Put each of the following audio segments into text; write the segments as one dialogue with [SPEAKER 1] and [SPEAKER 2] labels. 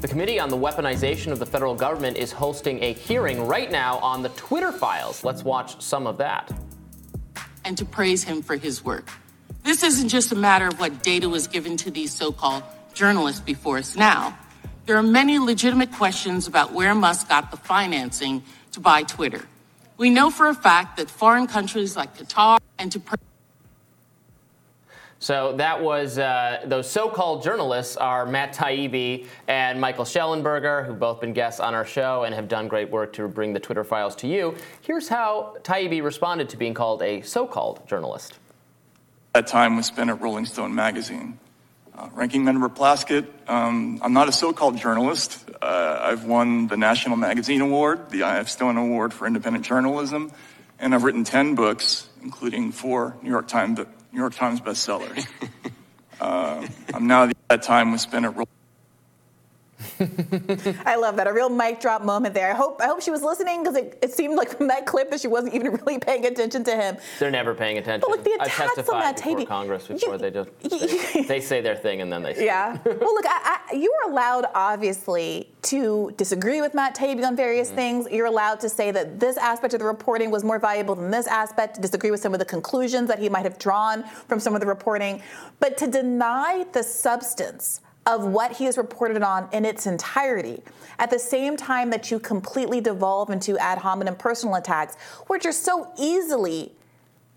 [SPEAKER 1] The Committee on the Weaponization of the Federal Government is hosting a hearing right now on the Twitter files. Let's watch some of that.
[SPEAKER 2] And to praise him for his work. This isn't just a matter of what data was given to these so called journalists before us now. There are many legitimate questions about where Musk got the financing to buy Twitter. We know for a fact that foreign countries like Qatar and to
[SPEAKER 1] so that was uh, those so-called journalists are Matt Taibbi and Michael Shellenberger, who've both been guests on our show and have done great work to bring the Twitter files to you. Here's how Taibbi responded to being called a so-called journalist.
[SPEAKER 3] That time was spent at Rolling Stone magazine. Uh, Ranking Member Plaskett, um, I'm not a so-called journalist. Uh, I've won the National Magazine Award, the I.F. Stone Award for Independent Journalism, and I've written 10 books, including four New York Times, York Times bestsellers. uh, I'm now, at that time was spent at Rolling
[SPEAKER 4] I love that. A real mic drop moment there. I hope I hope she was listening because it, it seemed like from that clip that she wasn't even really paying attention to him.
[SPEAKER 1] They're never paying attention.
[SPEAKER 4] But look, the
[SPEAKER 1] I've testified
[SPEAKER 4] on that
[SPEAKER 1] before. Congress before they just they, they say their thing and then they.
[SPEAKER 4] Yeah. well, look, I, I, you are allowed, obviously, to disagree with Matt Taibbi on various
[SPEAKER 1] Mm-hmm.
[SPEAKER 4] things. You're allowed to say that this aspect of the reporting was more valuable than this aspect, disagree with some of the conclusions that he might have drawn from some of the reporting. But to deny the substance of what he has reported on in its entirety, at the same time that you completely devolve into ad hominem personal attacks, which are so easily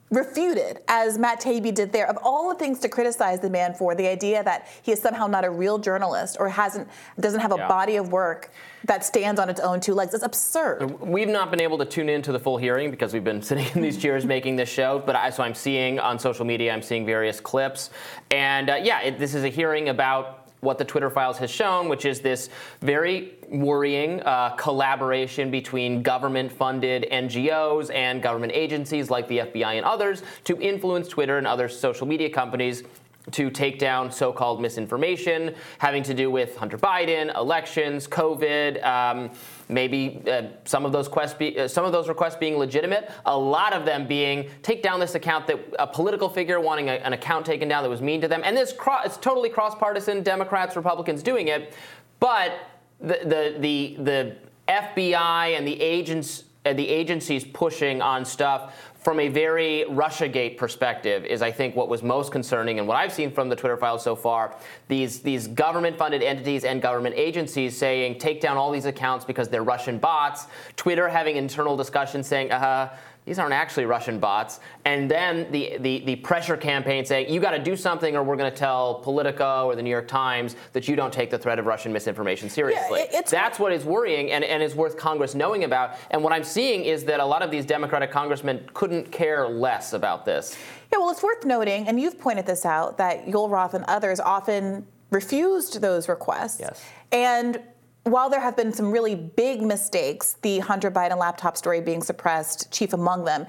[SPEAKER 4] refuted, as Matt Taibbi did there, of all the things to criticize the man for, the idea that he is somehow not a real journalist or hasn't doesn't have a
[SPEAKER 1] Yeah.
[SPEAKER 4] body of work that stands on its own two legs. is absurd.
[SPEAKER 1] We've not been able to tune into the full hearing because we've been sitting in these chairs making this show. But I, so I'm seeing on social media, I'm seeing various clips, and uh, yeah, it, this is a hearing about what the Twitter files has shown, which is this very worrying uh, collaboration between government-funded NGOs and government agencies like the FBI and others to influence Twitter and other social media companies to take down so-called misinformation having to do with Hunter Biden, elections, COVID, um, maybe uh, some of those quest be, uh, some of those requests being legitimate. A lot of them being take down this account that a political figure wanting a, an account taken down that was mean to them, and this cro- it's totally cross-partisan, Democrats, Republicans doing it, but the the the, the FBI and the agents and the agencies pushing on stuff from a very Russiagate perspective is, I think, what was most concerning, and what I've seen from the Twitter files so far. These these government-funded entities and government agencies saying take down all these accounts because they're Russian bots. Twitter having internal discussions saying, uh, these aren't actually Russian bots. And then the, the, the pressure campaign saying, you got to do something or we're going to tell Politico or the New York Times that you don't take the threat of Russian misinformation seriously.
[SPEAKER 4] it's-
[SPEAKER 1] That's what is worrying and, and is worth Congress knowing about. And what I'm seeing is that a lot of these Democratic congressmen couldn't care less about this.
[SPEAKER 4] Yeah, well, it's worth noting, and you've pointed this out, that Yoel Roth and others often refused those requests.
[SPEAKER 1] Yes.
[SPEAKER 4] And while there have been some really big mistakes, the Hunter Biden laptop story being suppressed, chief among them,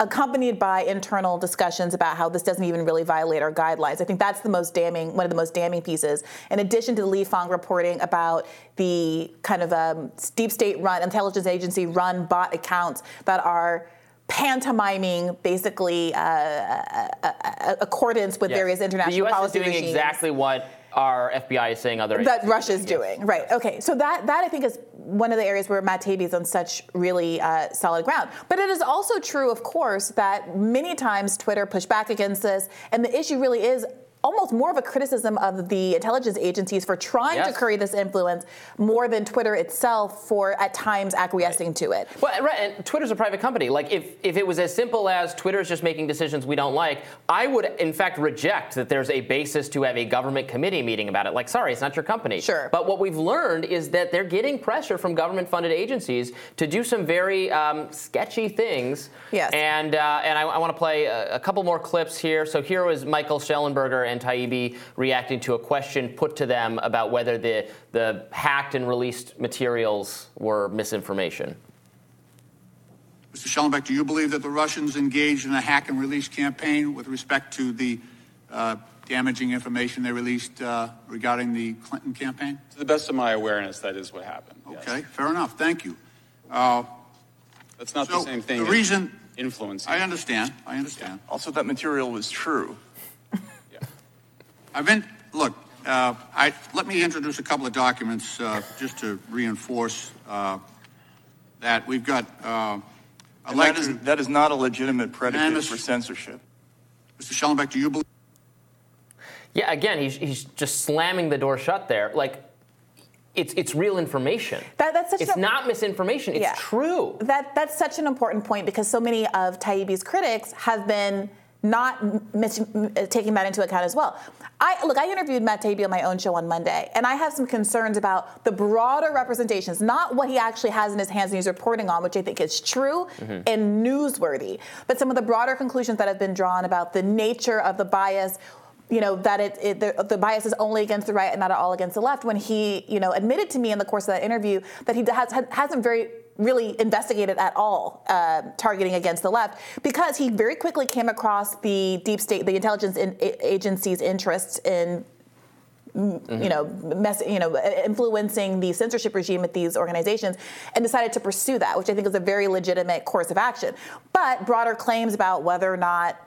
[SPEAKER 4] accompanied by internal discussions about how this doesn't even really violate our guidelines. I think that's the most damning, one of the most damning pieces. In addition to the Lee Fang reporting about the kind of um, deep state run, intelligence agency run bot accounts that are pantomiming basically uh, uh, uh, accordance with
[SPEAKER 1] Yes.
[SPEAKER 4] various international
[SPEAKER 1] the U.S. is doing
[SPEAKER 4] regimes
[SPEAKER 1] exactly what our FBI is saying other
[SPEAKER 4] that Russia's
[SPEAKER 1] do.
[SPEAKER 4] doing. Right. Okay. So that that I think is one of the areas where Matt Taibbi is on such really uh, solid ground. But it is also true, of course, that many times Twitter pushed back against this, and the issue really is. Almost more of a criticism of the intelligence agencies for trying to curry this influence more than Twitter itself for at times acquiescing to it.
[SPEAKER 1] Well, right, and Twitter's a private company. Like, if, if it was as simple as Twitter's just making decisions we don't like, I would, in fact, reject that there's a basis to have a government committee meeting about it. Like, sorry, it's not your company.
[SPEAKER 4] Sure.
[SPEAKER 1] But what we've learned is that they're getting pressure from government funded agencies to do some very um, sketchy things.
[SPEAKER 4] Yes.
[SPEAKER 1] And, uh, and I, I want to play a, a couple more clips here. So here was Michael Shellenberger and Taibbi reacting to a question put to them about whether the, the hacked and released materials were misinformation.
[SPEAKER 5] Mr. Schellenbeck, do you believe that the Russians engaged in a hack and release campaign with respect to the uh, damaging information they released uh, regarding the Clinton campaign?
[SPEAKER 6] To the best of my awareness, that is what happened. yes.
[SPEAKER 5] Okay, fair enough. Thank you. Uh,
[SPEAKER 6] That's not
[SPEAKER 5] so
[SPEAKER 6] the same thing.
[SPEAKER 5] The reason
[SPEAKER 6] influencing.
[SPEAKER 5] I understand, I understand.
[SPEAKER 3] Also, that material was true.
[SPEAKER 5] I've been look. uh, I, let me introduce a couple of documents uh, just to reinforce uh, that we've got. Uh, I'd
[SPEAKER 3] And
[SPEAKER 5] like
[SPEAKER 3] that, is, that is not a legitimate predicate
[SPEAKER 5] Unanimous.
[SPEAKER 3] for censorship.
[SPEAKER 5] Mr. Schellenbeck, do you believe?
[SPEAKER 1] Yeah, again, he's, he's just slamming the door shut there. Like, it's, it's real information.
[SPEAKER 4] That- that's such
[SPEAKER 1] it's
[SPEAKER 4] an-
[SPEAKER 1] not misinformation. It's
[SPEAKER 4] Yeah.
[SPEAKER 1] true.
[SPEAKER 4] That that's such an important point because so many of Taibbi's critics have been not mis- taking that into account as well. I look, I interviewed Matt Taibbi on my own show on Monday, and I have some concerns about the broader representations, not what he actually has in his hands and he's reporting on, which I think is true mm-hmm. and newsworthy, but some of the broader conclusions that have been drawn about the nature of the bias you know that it, it the, the bias is only against the right and not at all against the left when he you know admitted to me in the course of that interview that he has hasn't very really investigated at all uh, targeting against the left because he very quickly came across the deep state the intelligence in, agency's interests in mm, you mm-hmm. know, mess, you know, uh, influencing the censorship regime at these organizations, and decided to pursue that, which I think is a very legitimate course of action. But broader claims about whether or not,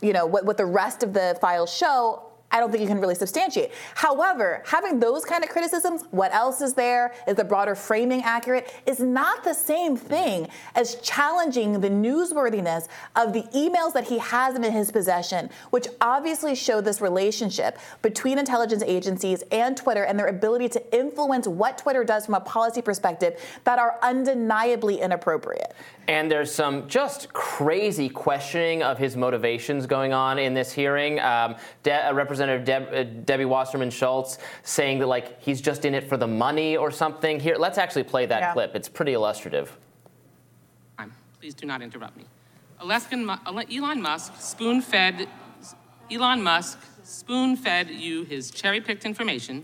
[SPEAKER 4] you know, what, what the rest of the files show. I don't think you can really substantiate. However, having those kind of criticisms, what else is there? Is the broader framing accurate? Is not the same thing as challenging the newsworthiness of the emails that he has in his possession, which obviously show this relationship between intelligence agencies and Twitter and their ability to influence what Twitter does from a policy perspective that are undeniably inappropriate.
[SPEAKER 1] And there's some just crazy questioning of his motivations going on in this hearing. Um, De- uh, Representative Deb- uh, Debbie Wasserman Schultz saying that like he's just in it for the money or something. Here, let's actually play that
[SPEAKER 4] Yeah.
[SPEAKER 1] clip. It's pretty illustrative.
[SPEAKER 2] time. Please do not interrupt me. Alaskan, Elon Musk spoon-fed Elon Musk spoon-fed you his cherry-picked information,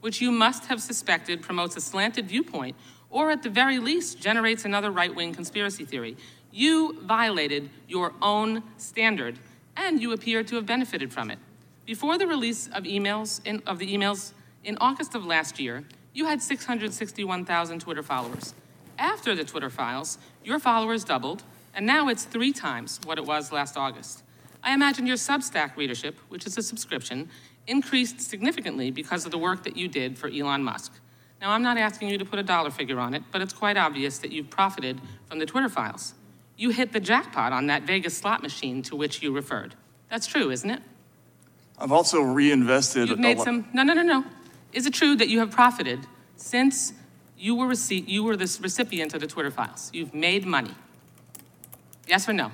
[SPEAKER 2] which you must have suspected promotes a slanted viewpoint, or at the very least generates another right-wing conspiracy theory. You violated your own standard, and you appear to have benefited from it. Before the release of emails in, of the emails in August of last year, you had 661,000 Twitter followers. After the Twitter files, your followers doubled, and now it's three times what it was last August. I imagine your Substack readership, which is a subscription, increased significantly because of the work that you did for Elon Musk. Now, I'm not asking you to put a dollar figure on it, but it's quite obvious that you've profited from the Twitter files. You hit the jackpot on that Vegas slot machine to which you referred. That's true, isn't it?
[SPEAKER 3] I've also reinvested.
[SPEAKER 2] You've
[SPEAKER 3] a
[SPEAKER 2] made
[SPEAKER 3] lo-
[SPEAKER 2] some. No, no, no, no. Is it true that you have profited since you were rece- you were the recipient of the Twitter files? You've made money. Yes or no?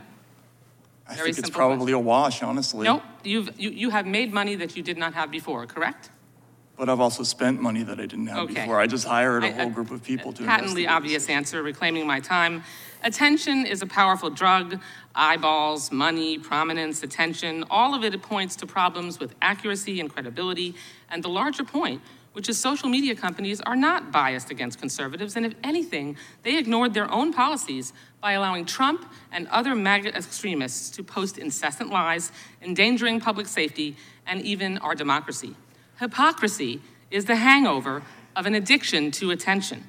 [SPEAKER 3] I
[SPEAKER 2] very
[SPEAKER 3] think it's probably a wash, honestly.
[SPEAKER 2] Nope. You've you, you have made money that you did not have before. Correct?
[SPEAKER 3] But I've also spent money that I didn't have
[SPEAKER 2] Okay.
[SPEAKER 3] before. I just hired a
[SPEAKER 2] I-
[SPEAKER 3] whole group of people to
[SPEAKER 2] Patently
[SPEAKER 3] investigate
[SPEAKER 2] obvious answer, reclaiming my time. Attention is a powerful drug. Eyeballs, money, prominence, attention, all of it points to problems with accuracy and credibility. And the larger point, which is social media companies are not biased against conservatives, and if anything, they ignored their own policies by allowing Trump and other MAGA extremists to post incessant lies, endangering public safety and even our democracy. Hypocrisy is the hangover of an addiction to attention.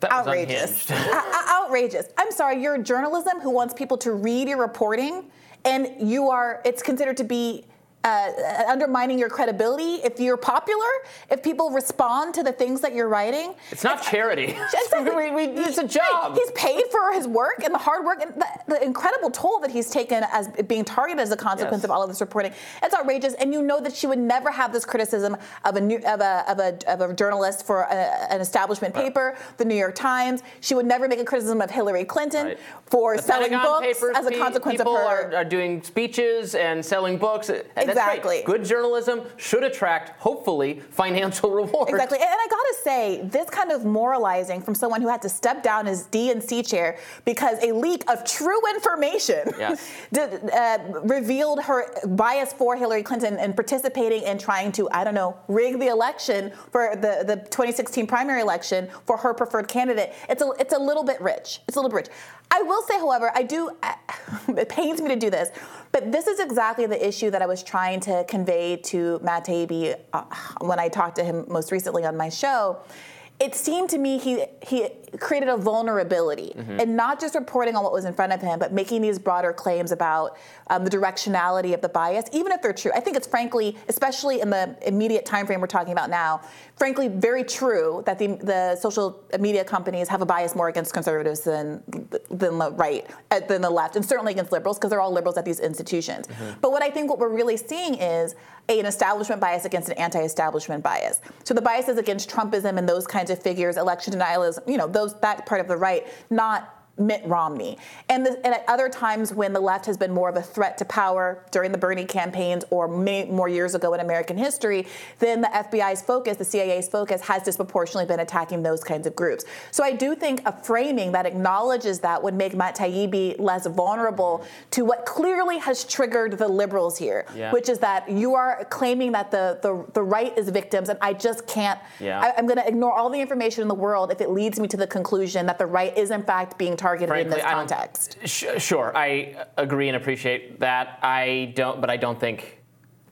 [SPEAKER 1] That
[SPEAKER 4] outrageous.
[SPEAKER 1] unhinged.
[SPEAKER 4] O- o- outrageous. I'm sorry, you're journalism who wants people to read your reporting, and you are. It's considered to be. Uh, undermining your credibility if you're popular, if people respond to the things that you're writing.
[SPEAKER 1] It's not charity.
[SPEAKER 4] Exactly.
[SPEAKER 1] We- we- it's a job.
[SPEAKER 4] He's paid for his work and the hard work and the, the incredible toll that he's taken as being targeted as a consequence
[SPEAKER 1] Yes.
[SPEAKER 4] of all of this reporting. It's outrageous, and you know that she would never have this criticism of a new, of a of a, of a journalist for a, an establishment paper, the New York Times. She would never make a criticism of Hillary Clinton
[SPEAKER 1] Right.
[SPEAKER 4] for
[SPEAKER 1] The
[SPEAKER 4] selling
[SPEAKER 1] Pentagon
[SPEAKER 4] books
[SPEAKER 1] Papers
[SPEAKER 4] as a consequence of
[SPEAKER 1] people
[SPEAKER 4] her.
[SPEAKER 1] Are, are doing speeches and selling books. And.
[SPEAKER 4] Exactly.
[SPEAKER 1] Good journalism should attract, hopefully, financial reward.
[SPEAKER 4] Exactly. And I gotta say, this kind of moralizing from someone who had to step down as DNC chair because a leak of true information
[SPEAKER 1] Yes.
[SPEAKER 4] did, uh, revealed her bias for Hillary Clinton and participating in trying to, I don't know, rig the election for the, the 2016 primary election for her preferred candidate. It's a, it's a little bit rich. It's a little bit rich. I will say, however, I do, it pains me to do this, but this is exactly the issue that I was trying to convey to Matt Taibbi uh, when I talked to him most recently on my show, it seemed to me he he created a vulnerability
[SPEAKER 1] Mm-hmm.
[SPEAKER 4] and not just reporting on what was in front of him, but making these broader claims about um, the directionality of the bias, even if they're true. I think it's frankly, especially in the immediate time frame we're talking about now, frankly, very true that the the social media companies have a bias more against conservatives than than the right, uh, than the left, and certainly against liberals because they're all liberals at these institutions. But what I think what we're really seeing is an establishment bias against an anti-establishment bias. So the bias is against Trumpism and those kinds of figures, election denialism, you know, those that part of the right, not Mitt Romney. And, the, and at other times when the left has been more of a threat to power during the Bernie campaigns or many more years ago in American history, then the FBI's focus, the CIA's focus, has disproportionately been attacking those kinds of groups. So I do think a framing that acknowledges that would make Matt Taibbi less vulnerable to what clearly has triggered the liberals here,
[SPEAKER 1] Yeah.
[SPEAKER 4] which is that you are claiming that the, the, the right is victims, and I just can't.
[SPEAKER 1] Yeah.
[SPEAKER 4] I, I'm going to ignore all the information in the world if it leads me to the conclusion that the right is in fact being targeted in
[SPEAKER 1] Frankly,
[SPEAKER 4] this
[SPEAKER 1] I don't-
[SPEAKER 4] context.
[SPEAKER 1] Sh- Sure, I agree and appreciate that. I don't, but I don't think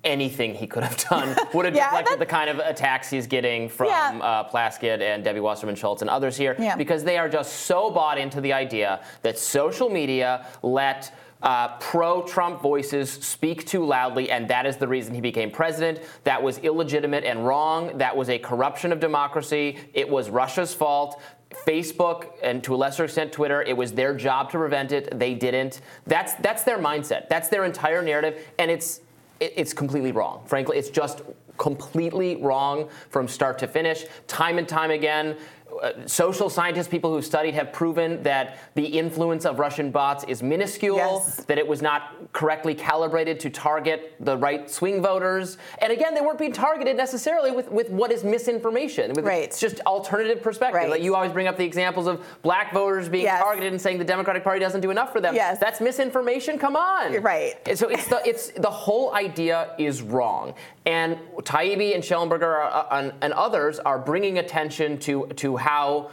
[SPEAKER 1] anything he could have done would have
[SPEAKER 4] Yeah,
[SPEAKER 1] deflected the kind of attacks he's getting from
[SPEAKER 4] Yeah.
[SPEAKER 1] uh, Plaskett and Debbie Wasserman Schultz and others here,
[SPEAKER 4] Yeah.
[SPEAKER 1] because they are just so bought into the idea that social media let. Uh, pro Trump voices speak too loudly, and that is the reason he became president. That was illegitimate and wrong. That was a corruption of democracy. It was Russia's fault. Facebook and to a lesser extent Twitter, it was their job to prevent it. They didn't. That's that's their mindset. That's their entire narrative, and it's it, it's completely wrong. Frankly, it's just completely wrong from start to finish. Time and time again. Uh, social scientists, people who've studied, have proven that the influence of Russian bots is minuscule,
[SPEAKER 4] Yes.
[SPEAKER 1] that it was not correctly calibrated to target the right swing voters. And again, they weren't being targeted necessarily with, with what is misinformation. With
[SPEAKER 4] Right.
[SPEAKER 1] It's just alternative perspective.
[SPEAKER 4] Right.
[SPEAKER 1] Like you always bring up the examples of black voters being
[SPEAKER 4] Yes.
[SPEAKER 1] targeted and saying the Democratic Party doesn't do enough for them.
[SPEAKER 4] Yes.
[SPEAKER 1] That's misinformation. Come on.
[SPEAKER 4] You're right.
[SPEAKER 1] So it's the it's the whole idea is wrong. And Taibbi and Shellenberger are, uh, and, and others are bringing attention to to how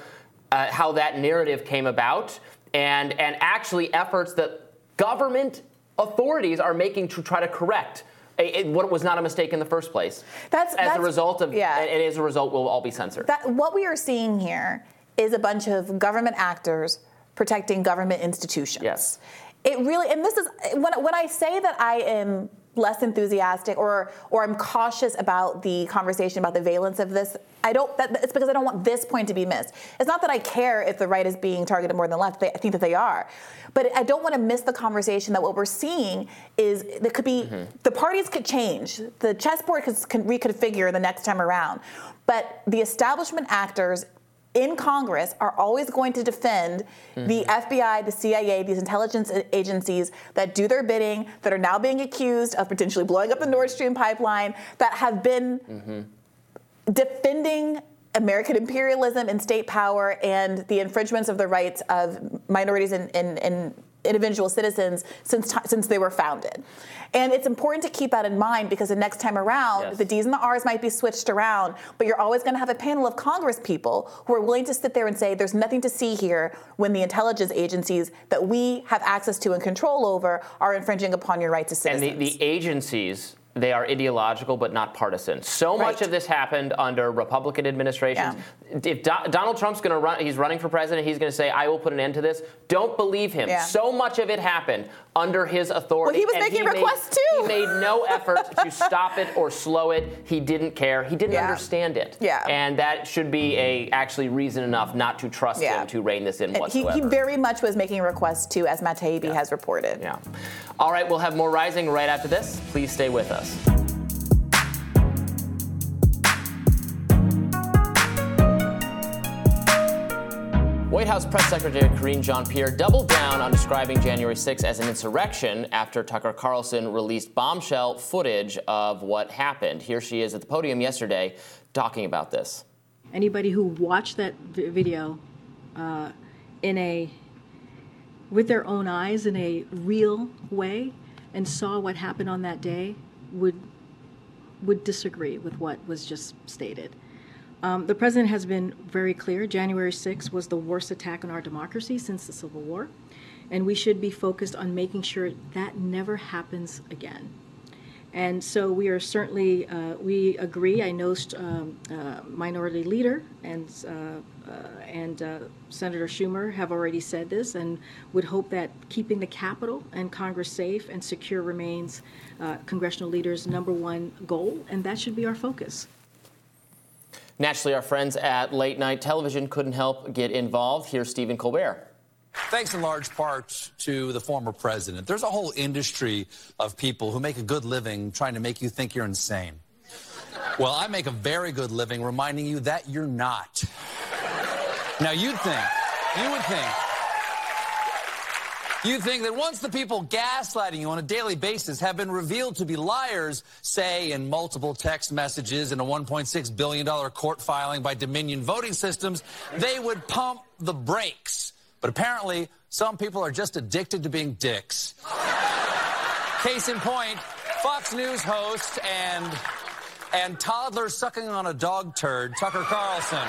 [SPEAKER 1] uh, how that narrative came about and and actually efforts that government authorities are making to try to correct. a- what was not a mistake in the first place.
[SPEAKER 4] That's-
[SPEAKER 1] as
[SPEAKER 4] that's-
[SPEAKER 1] a result of,
[SPEAKER 4] yeah.
[SPEAKER 1] and as a result, we'll all be censored.
[SPEAKER 4] That what we are seeing here is a bunch of government actors protecting government institutions.
[SPEAKER 1] Yes.
[SPEAKER 4] It really, and this is when when I say that I am less enthusiastic or or I'm cautious about the conversation about the valence of this. I don't. That, it's because I don't want this point to be missed. It's not that I care if the right is being targeted more than the left. They, I think that they are, but I don't want to miss the conversation that what we're seeing is that could be mm-hmm. the parties could change, the chessboard could, could reconfigure the next time around, but the establishment actors in Congress are always going to defend the mm-hmm. FBI, the CIA, these intelligence agencies that do their bidding, that are now being accused of potentially blowing up the Nord Stream pipeline, that have been mm-hmm. defending American imperialism and state power and the infringements of the rights of minorities and, and, and individual citizens since ti since they were founded. And it's important to keep that in mind because the next time around,
[SPEAKER 1] Yes.
[SPEAKER 4] the D's and the R's might be switched around, but you're always going to have a panel of Congress people who are willing to sit there and say there's nothing to see here when the intelligence agencies that we have access to and control over are infringing upon your rights as
[SPEAKER 1] And
[SPEAKER 4] citizens.
[SPEAKER 1] the, the agencies, they are ideological but not partisan. So much of this happened under Republican administrations. If Do- Donald Trump's going to run, he's running for president, he's going to say, I will put an end to this. Don't believe him.
[SPEAKER 4] Yeah.
[SPEAKER 1] So much of it happened under his authority.
[SPEAKER 4] Well, he was
[SPEAKER 1] and
[SPEAKER 4] making
[SPEAKER 1] made-
[SPEAKER 4] requests too.
[SPEAKER 1] He made no effort to stop it or slow it. He didn't care. He didn't
[SPEAKER 4] Yeah.
[SPEAKER 1] understand it.
[SPEAKER 4] Yeah.
[SPEAKER 1] And that should be a actually reason enough not to trust
[SPEAKER 4] Yeah.
[SPEAKER 1] him to rein this in
[SPEAKER 4] And he, he very much was making requests too, as Matt Taibbi has reported.
[SPEAKER 1] yeah. All right, we'll have more rising right after this. Please stay with us. White House Press Secretary Karine Jean-Pierre doubled down on describing January 6 as an insurrection after Tucker Carlson released bombshell footage of what happened. Here she is at the podium yesterday talking about this.
[SPEAKER 7] Anybody who watched that vi- video uh, in a with their own eyes in a real way and saw what happened on that day would would disagree with what was just stated. Um, the president has been very clear. January 6th was the worst attack on our democracy since the Civil War, and we should be focused on making sure that never happens again. And so we are certainly, uh, we agree. I know um, uh, Minority Leader and, uh, uh and uh, Senator Schumer have already said this and would hope that keeping the Capitol and Congress safe and secure remains uh, congressional leaders' number one goal, and that should be our focus.
[SPEAKER 1] Naturally, our friends at Late Night Television couldn't help get involved. Here's Stephen Colbert.
[SPEAKER 8] Thanks in large part to the former president. There's a whole industry of people who make a good living trying to make you think you're insane. Well, I make a very good living reminding you that you're not. Now, you'd think, you would think, you think that once the people gaslighting you on a daily basis have been revealed to be liars, say in multiple text messages in a $1.6 billion court filing by Dominion Voting Systems, they would pump the brakes. But apparently, some people are just addicted to being dicks. Case in point, Fox News host and and toddler sucking on a dog turd, Tucker Carlson,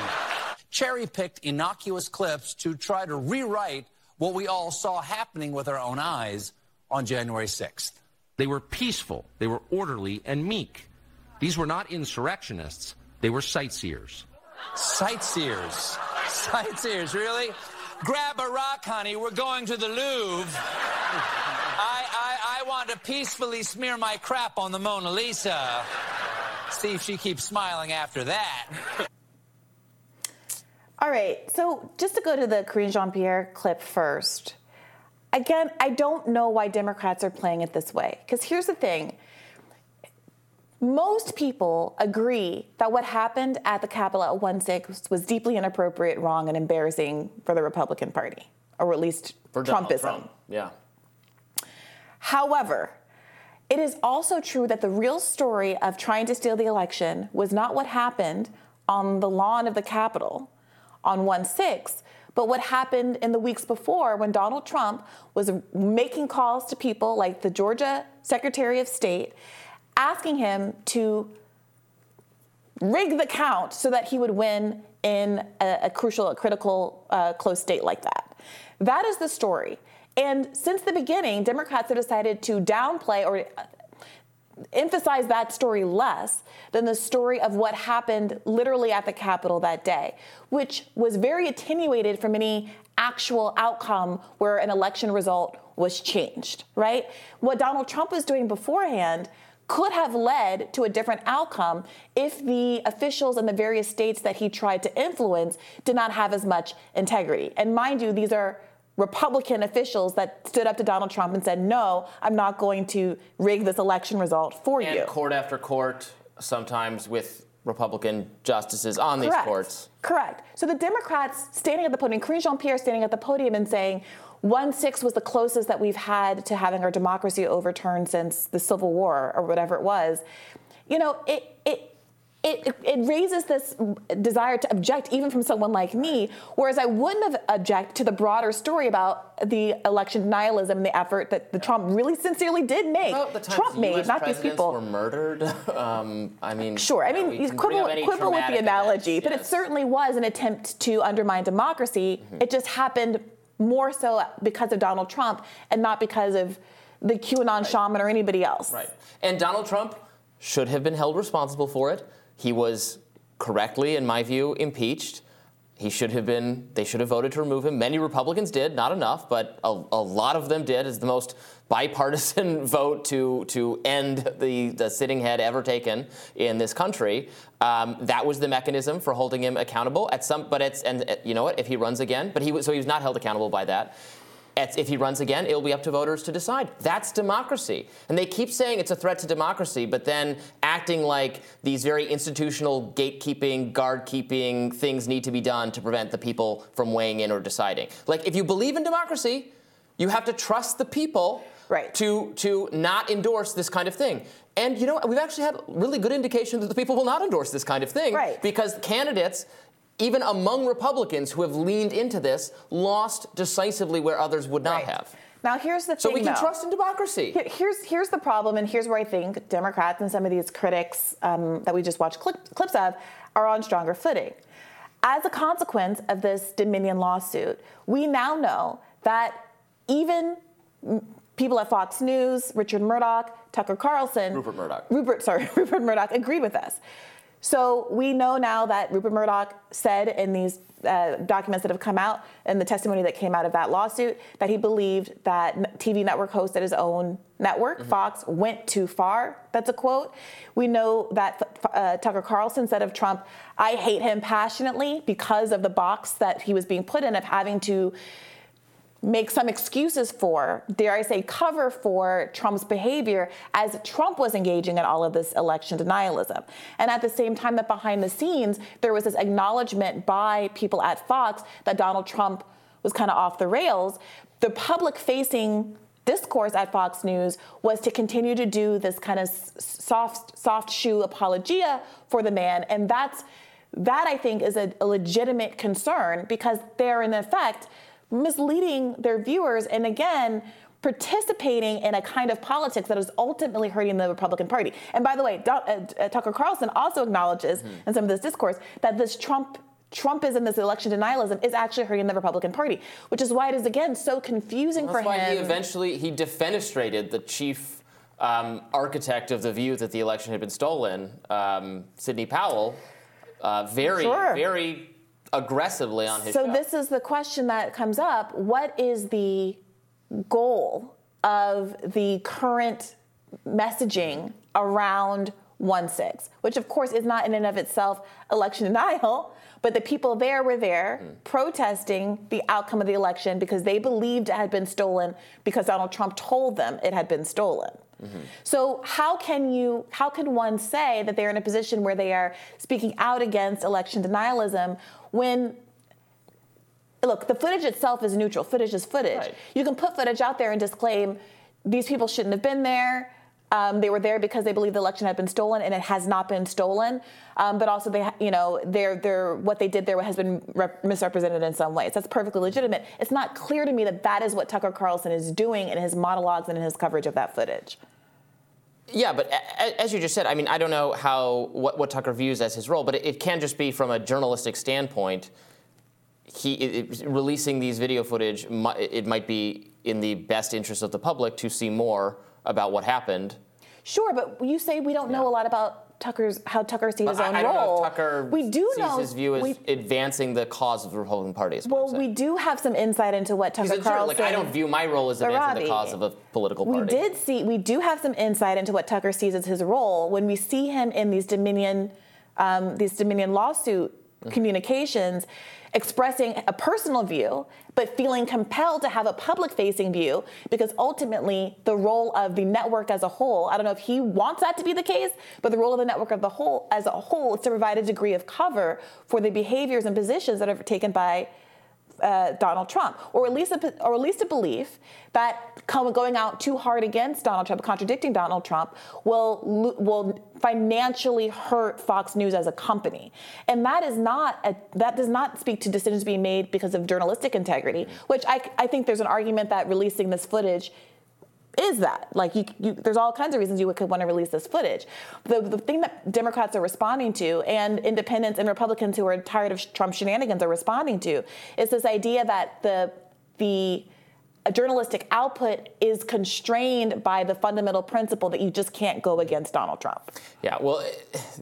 [SPEAKER 8] cherry picked innocuous clips to try to rewrite what we all saw happening with our own eyes on January 6th.
[SPEAKER 9] They were peaceful, they were orderly and meek. These were not insurrectionists, they were sightseers.
[SPEAKER 8] Sightseers. Sightseers, really? Grab a rock, honey. We're going to the Louvre. I, I, I want to peacefully smear my crap on the Mona Lisa. See if she keeps smiling after that.
[SPEAKER 4] All right, so just to go to the Karine Jean Pierre clip first. Again, I don't know why Democrats are playing it this way. Because here's the thing most people agree that what happened at the Capitol at 1 6 was deeply inappropriate, wrong, and embarrassing for the Republican Party, or at least
[SPEAKER 1] for
[SPEAKER 4] Trumpism.
[SPEAKER 1] Trump. Yeah.
[SPEAKER 4] However, it is also true that the real story of trying to steal the election was not what happened on the lawn of the Capitol on 1 6, but what happened in the weeks before when Donald Trump was making calls to people like the Georgia Secretary of State asking him to rig the count so that he would win in a, a crucial, a critical, uh, close state like that. That is the story. And since the beginning, Democrats have decided to downplay or uh, emphasize that story less than the story of what happened literally at the Capitol that day, which was very attenuated from any actual outcome where an election result was changed, right? What Donald Trump was doing beforehand could have led to a different outcome if the officials in the various states that he tried to influence did not have as much integrity. And mind you, these are Republican officials that stood up to Donald Trump and said, no, I'm not going to rig this election result for
[SPEAKER 1] and
[SPEAKER 4] you.
[SPEAKER 1] court after court, sometimes with Republican justices on
[SPEAKER 4] Correct.
[SPEAKER 1] these courts.
[SPEAKER 4] Correct. So the Democrats standing at the podium, Karine Jean Pierre standing at the podium and saying, 1 6 was the closest that we've had to having our democracy overturned since the Civil War or whatever it was. You know, it, it, it, it raises this desire to object even from someone like me, whereas I wouldn't have object to the broader story about the election denialism and the effort that the Trump really sincerely did make. Trump made,
[SPEAKER 1] US
[SPEAKER 4] not these people.
[SPEAKER 1] were murdered. Um, I mean,
[SPEAKER 4] Sure. I mean, you
[SPEAKER 1] can
[SPEAKER 4] quibble,
[SPEAKER 1] bring up any
[SPEAKER 4] quibble with the analogy,
[SPEAKER 1] events,
[SPEAKER 4] but it certainly was an attempt to undermine democracy.
[SPEAKER 1] Mm-hmm.
[SPEAKER 4] It just happened more so because of Donald Trump and not because of the QAnon shaman or anybody else.
[SPEAKER 1] Right. And Donald Trump should have been held responsible for it. He was correctly, in my view, impeached. He should have been, they should have voted to remove him. Many Republicans did, not enough, but a, a lot of them did. It's the most bipartisan vote to, to end the, the sitting head ever taken in this country. Um, that was the mechanism for holding him accountable at some, but it's, and uh, you know what, if he runs again, but he was, so he was not held accountable by that. It's- If he runs again, it'll be up to voters to decide. That's democracy. And they keep saying it's a threat to democracy, but then acting like these very institutional gatekeeping, guard keeping things need to be done to prevent the people from weighing in or deciding. Like, if you believe in democracy, you have to trust the people
[SPEAKER 4] Right.
[SPEAKER 1] to, to not endorse this kind of thing. And you know, we've actually had really good indication that the people will not endorse this kind of thing.
[SPEAKER 4] Right.
[SPEAKER 1] Because candidates even among Republicans who have leaned into this, lost decisively where others would not
[SPEAKER 4] Right.
[SPEAKER 1] have.
[SPEAKER 4] Now here's the
[SPEAKER 1] So we can
[SPEAKER 4] though.
[SPEAKER 1] trust in democracy.
[SPEAKER 4] Here's here's the problem, and here's where I think Democrats and some of these critics um, that we just watched clip, clips of are on stronger footing. As a consequence of this Dominion lawsuit, we now know that even people at Fox News, Richard Murdoch, Tucker Carlson,
[SPEAKER 1] Rupert Murdoch.
[SPEAKER 4] Rupert, sorry, Rupert Murdoch agreed with us. So we know now that Rupert Murdoch said in these uh, documents that have come out and the testimony that came out of that lawsuit that he believed that TV network host at his own network, mm-hmm. Fox, went too far. That's a quote. We know that uh, Tucker Carlson said of Trump, I hate him passionately because of the box that he was being put in of having to make some excuses for, dare I say, cover for Trump's behavior as Trump was engaging in all of this election denialism. And at the same time, that behind the scenes, there was this acknowledgement by people at Fox that Donald Trump was kind of off the rails. The public facing discourse at Fox News was to continue to do this kind of soft, soft shoe apologia for the man. And that's that I think is a, a legitimate concern because they're in effect misleading their viewers and again participating in a kind of politics that is ultimately hurting the Republican Party. And by the way, uh, uh, Tucker Carlson also acknowledges mm-hmm. in some of this discourse that this Trump Trumpism, this election denialism, is actually hurting the Republican Party, which is why it is again so confusing
[SPEAKER 1] well,
[SPEAKER 4] for
[SPEAKER 1] him.
[SPEAKER 4] That's
[SPEAKER 1] why he eventually he defenestrated the chief um, architect of the view that the election had been stolen, um, Sidney Powell. Uh, very, sure. very aggressively on his
[SPEAKER 4] so
[SPEAKER 1] show.
[SPEAKER 4] this is the question that comes up what is the goal of the current messaging around 1-6 which of course is not in and of itself election denial but the people there were there mm. protesting the outcome of the election because they believed it had been stolen because donald trump told them it had been stolen Mm-hmm. So how can you how can one say that they're in a position where they are speaking out against election denialism when look, the footage itself is neutral. Footage is footage. Right. You can put footage out there and disclaim these people shouldn't have been there. Um, they were there because they believe the election had been stolen, and it has not been stolen. Um, but also, they, you know, they're, they're, what they did there has been rep- misrepresented in some ways. That's perfectly legitimate. It's not clear to me that that is what Tucker Carlson is doing in his monologues and in his coverage of that footage.
[SPEAKER 1] Yeah, but as you just said, I mean, I don't know how what, what Tucker views as his role, but it, it can just be from a journalistic standpoint. He it, releasing these video footage, it might be in the best interest of the public to see more about what happened.
[SPEAKER 4] Sure, but you say we don't know a lot about Tucker's how Tucker sees his own
[SPEAKER 1] I,
[SPEAKER 4] I
[SPEAKER 1] don't
[SPEAKER 4] role.
[SPEAKER 1] Know if Tucker
[SPEAKER 4] we do
[SPEAKER 1] sees
[SPEAKER 4] know
[SPEAKER 1] his view as
[SPEAKER 4] we,
[SPEAKER 1] advancing the cause of the Republican Party.
[SPEAKER 4] Well, we do have some insight into what Tucker Carlson.
[SPEAKER 1] Like, I don't view my role as advancing the cause of a political party.
[SPEAKER 4] We did see. We do have some insight into what Tucker sees as his role when we see him in these Dominion, um, these Dominion lawsuit mm-hmm. communications expressing a personal view, but feeling compelled to have a public facing view because ultimately the role of the network as a whole, I don't know if he wants that to be the case, but the role of the network of the whole as a whole is to provide a degree of cover for the behaviors and positions that are taken by uh, Donald Trump, or at least a, or at least a belief that going out too hard against Donald Trump, contradicting Donald Trump, will will financially hurt Fox News as a company, and that is not a, that does not speak to decisions being made because of journalistic integrity, which I, I think there's an argument that releasing this footage is that? Like you, you, there's all kinds of reasons you could want to release this footage. The, the thing that democrats are responding to and independents and republicans who are tired of trump shenanigans are responding to is this idea that the the journalistic output is constrained by the fundamental principle that you just can't go against Donald Trump.
[SPEAKER 1] Yeah, well,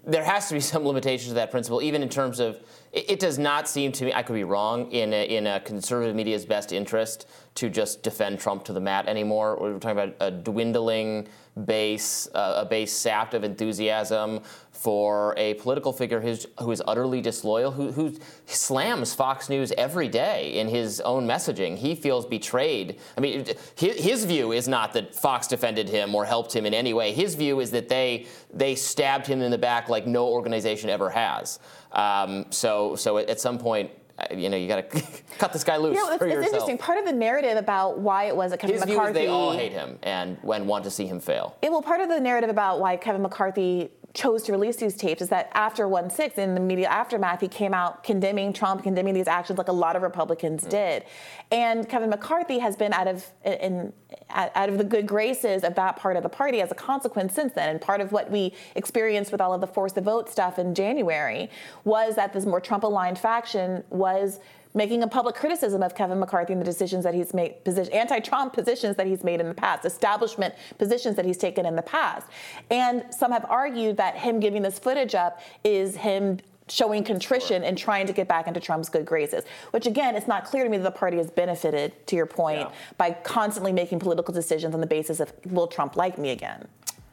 [SPEAKER 1] there has to be some limitations to that principle, even in terms of it, it does not seem to me, I could be wrong, in a, in a conservative media's best interest to just defend Trump to the mat anymore. We're talking about a dwindling base, uh, a base sapped of enthusiasm for a political figure who's, who is utterly disloyal, who, who slams Fox News every day in his own messaging. He feels betrayed. I mean, his, his view is not that Fox defended him or helped him in any way. His view is that they they stabbed him in the back like no organization ever has. Um, so so at, at some point you know, you got to cut this guy loose.
[SPEAKER 4] You know, it's, it's interesting. Part of the narrative about why it was that Kevin
[SPEAKER 1] His
[SPEAKER 4] McCarthy.
[SPEAKER 1] View is they all hate him and when want to see him fail.
[SPEAKER 4] It, well, part of the narrative about why Kevin McCarthy chose to release these tapes is that after 1 6, in the media aftermath, he came out condemning Trump, condemning these actions like a lot of Republicans mm. did. And Kevin McCarthy has been out of, in, out of the good graces of that part of the party as a consequence since then. And part of what we experienced with all of the force the vote stuff in January was that this more Trump aligned faction was making a public criticism of Kevin McCarthy and the decisions that he's made, position, anti-Trump positions that he's made in the past, establishment positions that he's taken in the past. And some have argued that him giving this footage up is him showing contrition and trying to get back into Trump's good graces, which again, it's not clear to me that the party has benefited, to your point, yeah. by constantly making political decisions on the basis of, will Trump like me again?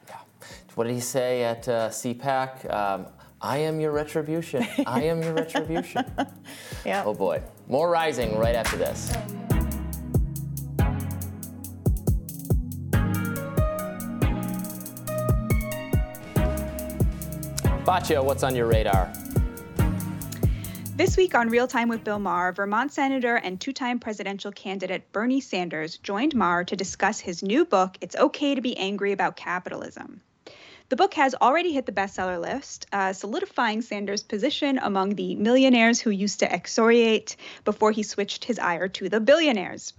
[SPEAKER 1] Yeah. What did he say at uh, CPAC? Um, I am your retribution. I am your retribution.
[SPEAKER 4] yeah.
[SPEAKER 1] Oh boy. More rising right after this. Batya, what's on your radar?
[SPEAKER 10] This week on Real Time with Bill Maher, Vermont Senator and two time presidential candidate Bernie Sanders joined Maher to discuss his new book, It's Okay to Be Angry About Capitalism. The book has already hit the bestseller list, uh, solidifying Sanders' position among the millionaires who used to excoriate before he switched his ire to the billionaires.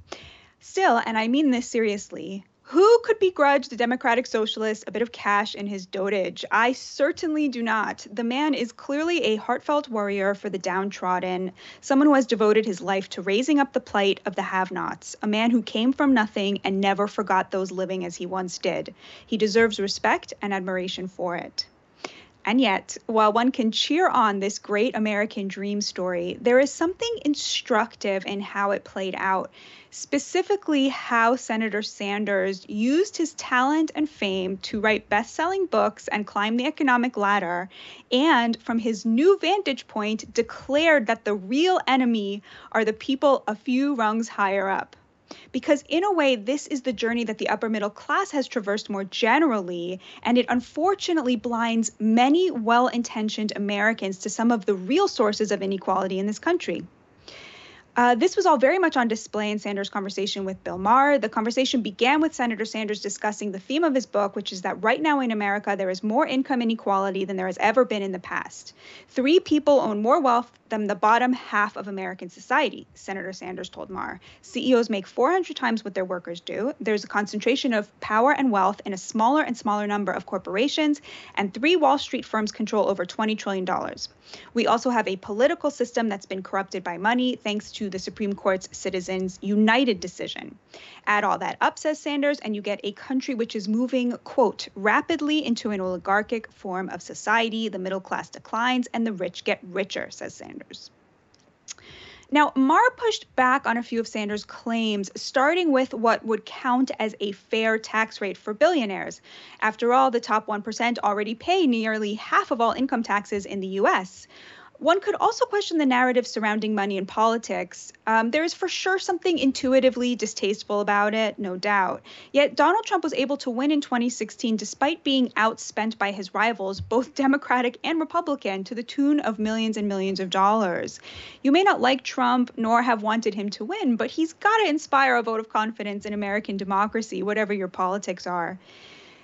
[SPEAKER 10] Still, and I mean this seriously, who could begrudge the Democratic Socialist a bit of cash in his dotage? I certainly do not. The man is clearly a heartfelt warrior for the downtrodden, someone who has devoted his life to raising up the plight of the have nots, a man who came from nothing and never forgot those living as he once did. He deserves respect and admiration for it. And yet, while one can cheer on this great American dream story, there is something instructive in how it played out specifically how Senator Sanders used his talent and fame to write best selling books and climb the economic ladder, and from his new vantage point, declared that the real enemy are the people a few rungs higher up. Because, in a way, this is the journey that the upper middle class has traversed more generally, and it unfortunately blinds many well intentioned Americans to some of the real sources of inequality in this country. Uh, this was all very much on display in Sanders' conversation with Bill Maher. The conversation began with Senator Sanders discussing the theme of his book, which is that right now in America, there is more income inequality than there has ever been in the past. Three people own more wealth than the bottom half of American society, Senator Sanders told Maher. CEOs make 400 times what their workers do. There's a concentration of power and wealth in a smaller and smaller number of corporations, and three Wall Street firms control over $20 trillion. We also have a political system that's been corrupted by money thanks to the Supreme Court's Citizens United decision. Add all that up, says Sanders, and you get a country which is moving, quote, rapidly into an oligarchic form of society. The middle class declines and the rich get richer, says Sanders. Now, Maher pushed back on a few of Sanders' claims, starting with what would count as a fair tax rate for billionaires. After all, the top 1% already pay nearly half of all income taxes in the US. One could also question the narrative surrounding money in politics. Um, there is for sure something intuitively distasteful about it, no doubt. Yet Donald Trump was able to win in 2016 despite being outspent by his rivals, both Democratic and Republican, to the tune of millions and millions of dollars. You may not like Trump nor have wanted him to win, but he's got to inspire a vote of confidence in American democracy, whatever your politics are.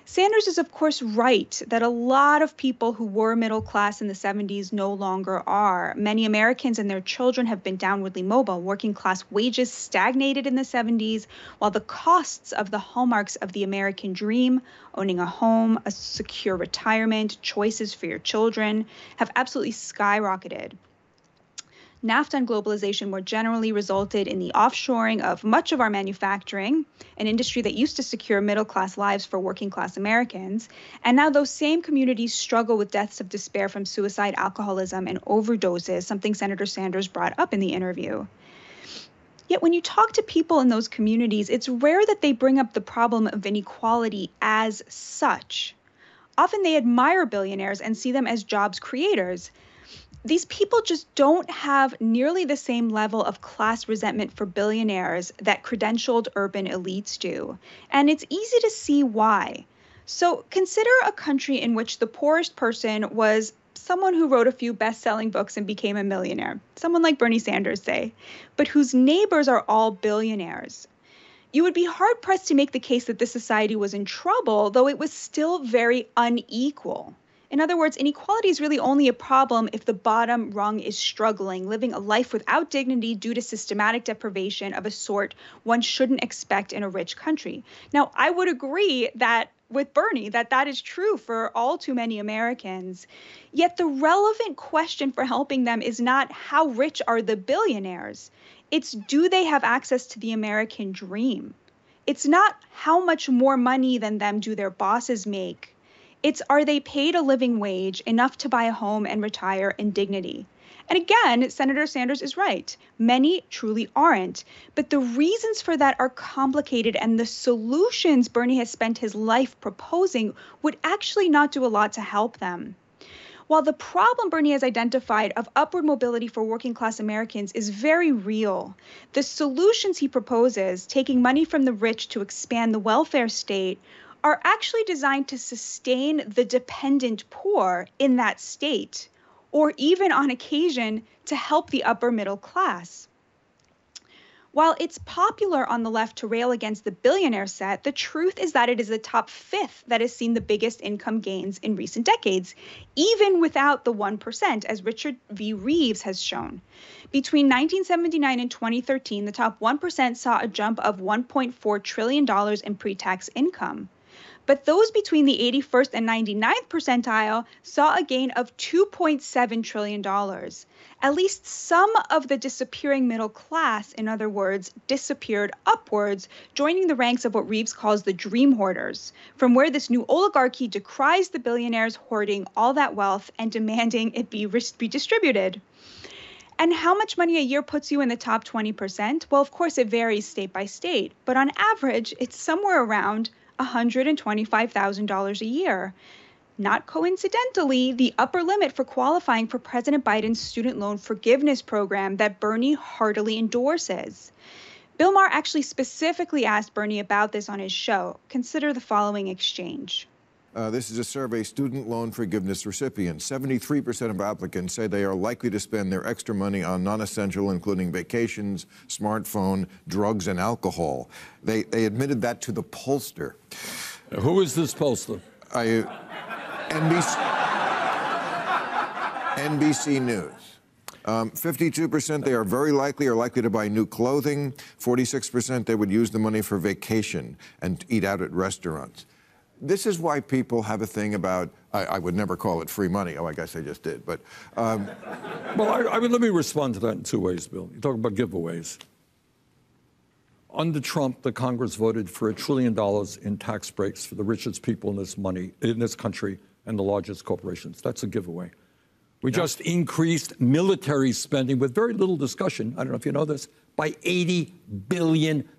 [SPEAKER 10] Sanders is, of course, right that a lot of people who were middle class in the 70s no longer are. Many Americans and their children have been downwardly mobile. Working class wages stagnated in the 70s, while the costs of the hallmarks of the American dream, owning a home, a secure retirement, choices for your children, have absolutely skyrocketed. NAFTA and globalization more generally resulted in the offshoring of much of our manufacturing, an industry that used to secure middle class lives for working class Americans. And now those same communities struggle with deaths of despair from suicide, alcoholism, and overdoses, something Senator Sanders brought up in the interview. Yet when you talk to people in those communities, it's rare that they bring up the problem of inequality as such. Often they admire billionaires and see them as jobs creators these people just don't have nearly the same level of class resentment for billionaires that credentialed urban elites do. And it's easy to see why. So consider a country in which the poorest person was someone who wrote a few best selling books and became a millionaire, someone like Bernie Sanders, say, but whose neighbors are all billionaires. You would be hard pressed to make the case that this society was in trouble, though it was still very unequal. In other words, inequality is really only a problem if the bottom rung is struggling, living a life without dignity due to systematic deprivation of a sort one shouldn't expect in a rich country. Now, I would agree that with Bernie that that is true for all too many Americans. Yet the relevant question for helping them is not how rich are the billionaires? It's do they have access to the American dream? It's not how much more money than them do their bosses make it's are they paid a living wage enough to buy a home and retire in dignity? And again, Senator Sanders is right. Many truly aren't. But the reasons for that are complicated, and the solutions Bernie has spent his life proposing would actually not do a lot to help them. While the problem Bernie has identified of upward mobility for working class Americans is very real, the solutions he proposes, taking money from the rich to expand the welfare state, are actually designed to sustain the dependent poor in that state, or even on occasion to help the upper middle class. While it's popular on the left to rail against the billionaire set, the truth is that it is the top fifth that has seen the biggest income gains in recent decades, even without the 1%, as Richard V. Reeves has shown. Between 1979 and 2013, the top 1% saw a jump of $1.4 trillion in pre tax income. But those between the 81st and 99th percentile saw a gain of $2.7 trillion. At least some of the disappearing middle class, in other words, disappeared upwards, joining the ranks of what Reeves calls the dream hoarders, from where this new oligarchy decries the billionaires hoarding all that wealth and demanding it be redistributed. And how much money a year puts you in the top 20%? Well, of course, it varies state by state, but on average, it's somewhere around $125,000 a year. Not coincidentally, the upper limit for qualifying for President Biden's student loan forgiveness program that Bernie heartily endorses. Bill Maher actually specifically asked Bernie about this on his show. Consider the following exchange.
[SPEAKER 11] Uh, this is a survey student loan forgiveness recipients. 73% of applicants say they are likely to spend their extra money on non essential, including vacations, smartphone, drugs, and alcohol. They, they admitted that to the pollster.
[SPEAKER 12] who is this pollster?
[SPEAKER 11] I, NBC, NBC News. Um, 52% they are very likely or likely to buy new clothing. 46% they would use the money for vacation and eat out at restaurants this is why people have a thing about, I, I, would never call it free money. Oh, I guess I just did. But. Um,
[SPEAKER 12] well, I, I mean, let me respond to that in two ways, Bill. You talk about giveaways. Under Trump, the Congress voted for a trillion dollars in tax breaks for the richest people in this money in this country and the largest corporations. That's a giveaway. We yep. just increased military spending with very little discussion. I don't know if you know this, by $80 billion.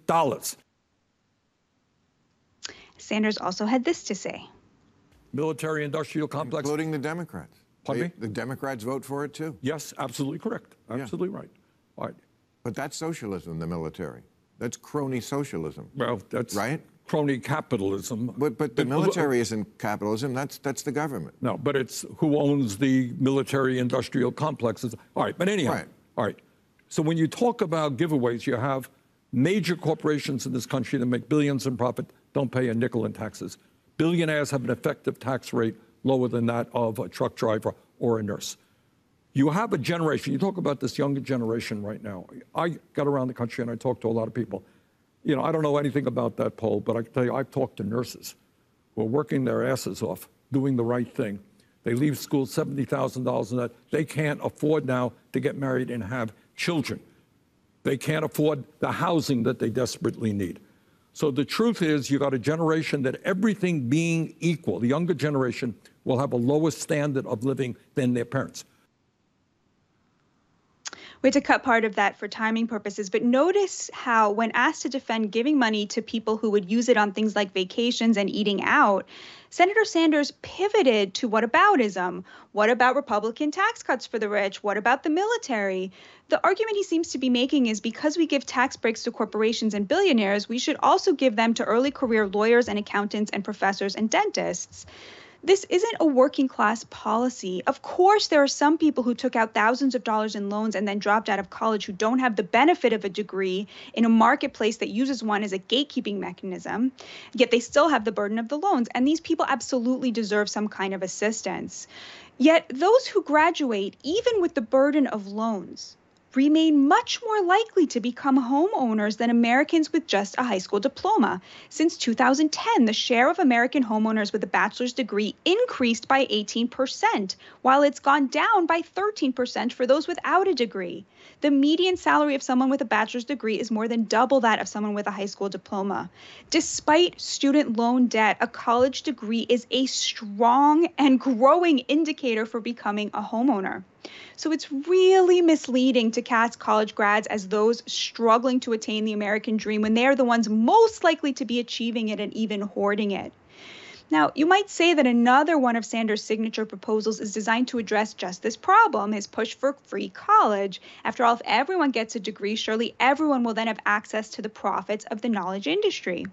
[SPEAKER 10] Sanders also had this to say
[SPEAKER 12] military industrial complex.
[SPEAKER 11] Including the Democrats.
[SPEAKER 12] Pardon
[SPEAKER 11] they,
[SPEAKER 12] me?
[SPEAKER 11] The Democrats vote for it too.
[SPEAKER 12] Yes, absolutely correct. Absolutely yeah. right. All right.
[SPEAKER 11] But that's socialism, the military. That's crony socialism.
[SPEAKER 12] Well, that's
[SPEAKER 11] right.
[SPEAKER 12] Crony capitalism.
[SPEAKER 11] But but the military isn't capitalism. That's that's the government.
[SPEAKER 12] No, but it's who owns the military industrial complexes. All right. But anyhow.
[SPEAKER 11] Right.
[SPEAKER 12] All right. So when you talk about giveaways, you have major corporations in this country that make billions in profit don't pay a nickel in taxes. Billionaires have an effective tax rate lower than that of a truck driver or a nurse. You have a generation, you talk about this younger generation right now. I got around the country and I talked to a lot of people. You know, I don't know anything about that poll, but I can tell you I've talked to nurses who are working their asses off, doing the right thing. They leave school $70,000 in that. They can't afford now to get married and have children. They can't afford the housing that they desperately need. So the truth is, you got a generation that everything being equal, the younger generation will have a lower standard of living than their parents.
[SPEAKER 10] We had to cut part of that for timing purposes, but notice how, when asked to defend giving money to people who would use it on things like vacations and eating out, Senator Sanders pivoted to what whataboutism. What about Republican tax cuts for the rich? What about the military? The argument he seems to be making is because we give tax breaks to corporations and billionaires, we should also give them to early career lawyers and accountants and professors and dentists. This isn't a working class policy. Of course, there are some people who took out thousands of dollars in loans and then dropped out of college who don't have the benefit of a degree in a marketplace that uses one as a gatekeeping mechanism, yet they still have the burden of the loans. And these people absolutely deserve some kind of assistance. Yet, those who graduate, even with the burden of loans, remain much more likely to become homeowners than Americans with just a high school diploma. Since 2010, the share of American homeowners with a bachelor's degree increased by 18%, while it's gone down by 13% for those without a degree. The median salary of someone with a bachelor's degree is more than double that of someone with a high school diploma. Despite student loan debt, a college degree is a strong and growing indicator for becoming a homeowner. So it's really misleading to cast college grads as those struggling to attain the American dream when they are the ones most likely to be achieving it and even hoarding it. Now, you might say that another one of Sanders' signature proposals is designed to address just this problem his push for free college. After all, if everyone gets a degree, surely everyone will then have access to the profits of the knowledge industry.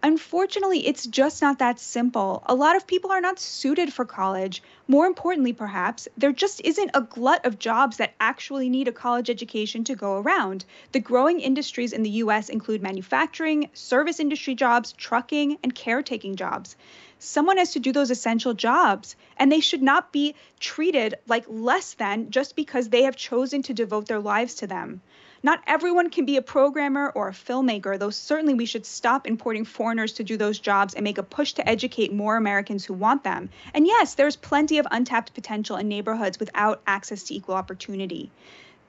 [SPEAKER 10] Unfortunately, it's just not that simple. A lot of people are not suited for college. More importantly, perhaps, there just isn't a glut of jobs that actually need a college education to go around. The growing industries in the US include manufacturing, service industry jobs, trucking, and caretaking jobs. Someone has to do those essential jobs, and they should not be treated like less than just because they have chosen to devote their lives to them. Not everyone can be a programmer or a filmmaker, though certainly we should stop importing foreigners to do those jobs and make a push to educate more Americans who want them. And yes, there's plenty of untapped potential in neighborhoods without access to equal opportunity.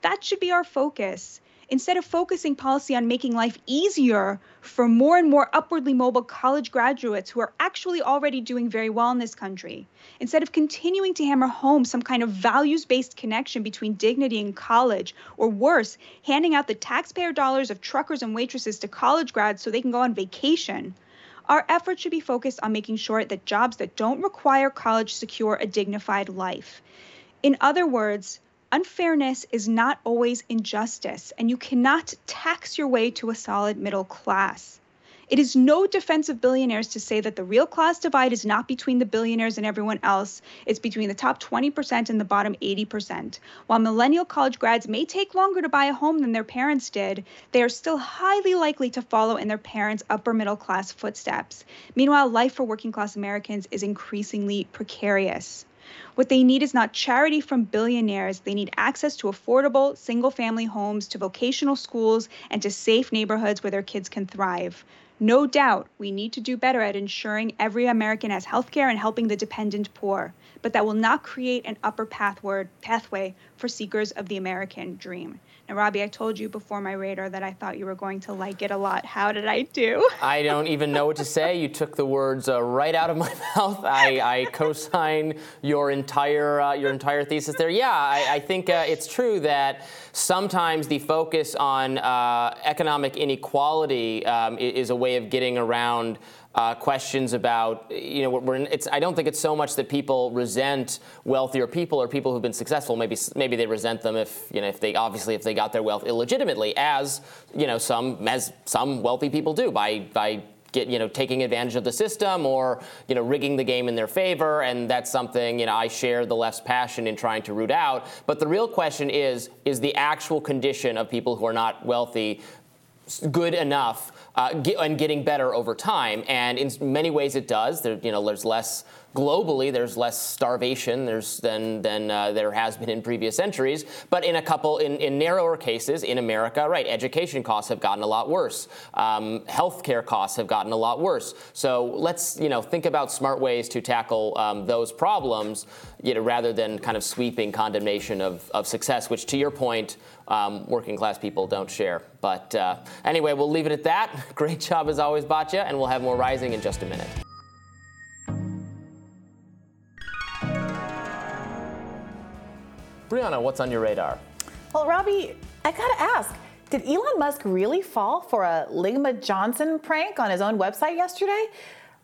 [SPEAKER 10] That should be our focus instead of focusing policy on making life easier for more and more upwardly mobile college graduates who are actually already doing very well in this country, instead of continuing to hammer home some kind of values based connection between dignity and college, or worse, handing out the taxpayer dollars of truckers and waitresses to college grads so they can go on vacation. Our efforts should be focused on making sure that jobs that don't require college secure a dignified life. In other words, unfairness is not always injustice, and you cannot tax your way to a solid middle class. It is no defense of billionaires to say that the real class divide is not between the billionaires and everyone else, it's between the top 20% and the bottom 80%. While millennial college grads may take longer to buy a home than their parents did, they are still highly likely to follow in their parents' upper middle class footsteps. Meanwhile, life for working class Americans is increasingly precarious. What they need is not charity from billionaires. They need access to affordable single family homes, to vocational schools, and to safe neighborhoods where their kids can thrive. No doubt, we need to do better at ensuring every American has health care and helping the dependent poor, but that will not create an upper pathway for seekers of the American dream. Now, Robby, I told you before my radar that I thought you were going to like it a lot. How did I do?
[SPEAKER 1] I don't even know what to say. You took the words uh, right out of my mouth. I, I co-sign your entire uh, your entire thesis there. Yeah, I, I think uh, it's true that sometimes the focus on uh, economic inequality um, is a way of getting around uh, questions about, you know, we're, it's, I don't think it's so much that people resent wealthier people or people who've been successful. Maybe maybe they resent them if you know if they obviously if they got their wealth illegitimately, as you know some as some wealthy people do by by get you know taking advantage of the system or you know rigging the game in their favor and that's something you know I share the left's passion in trying to root out but the real question is is the actual condition of people who are not wealthy good enough uh, get, and getting better over time. And in many ways, it does. There, you know, there's less globally. There's less starvation there's, than than uh, there has been in previous centuries. But in a couple, in, in narrower cases, in America, right, education costs have gotten a lot worse. Um, healthcare costs have gotten a lot worse. So let's you know think about smart ways to tackle um, those problems, you know, rather than kind of sweeping condemnation of, of success, which to your point um, working class people don't share. But uh, anyway, we'll leave it at that. Great job as always, Batya, and we'll have more rising in just a minute. Briahna, what's on your radar?
[SPEAKER 4] Well, Robby, I gotta ask. Did Elon Musk really fall for a Ligma Johnson prank on his own website yesterday?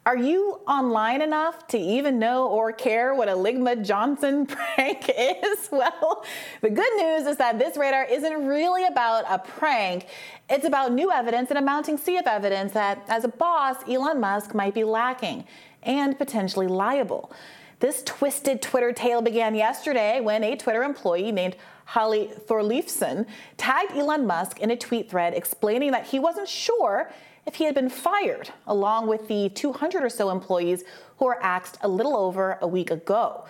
[SPEAKER 4] Are you online enough to even know or care what a Ligma Johnson prank is? Well, the good news is that this radar isn't really about a prank. It's about new evidence and a mounting sea of evidence that, as a boss, Elon Musk might be lacking. and potentially liable. This twisted Twitter tale began yesterday when a Twitter employee named Halli Thorleifsson tagged Elon Musk in a tweet thread explaining that he wasn't sure if he had been fired, along with the 200 or so employees who were axed a little over a week ago.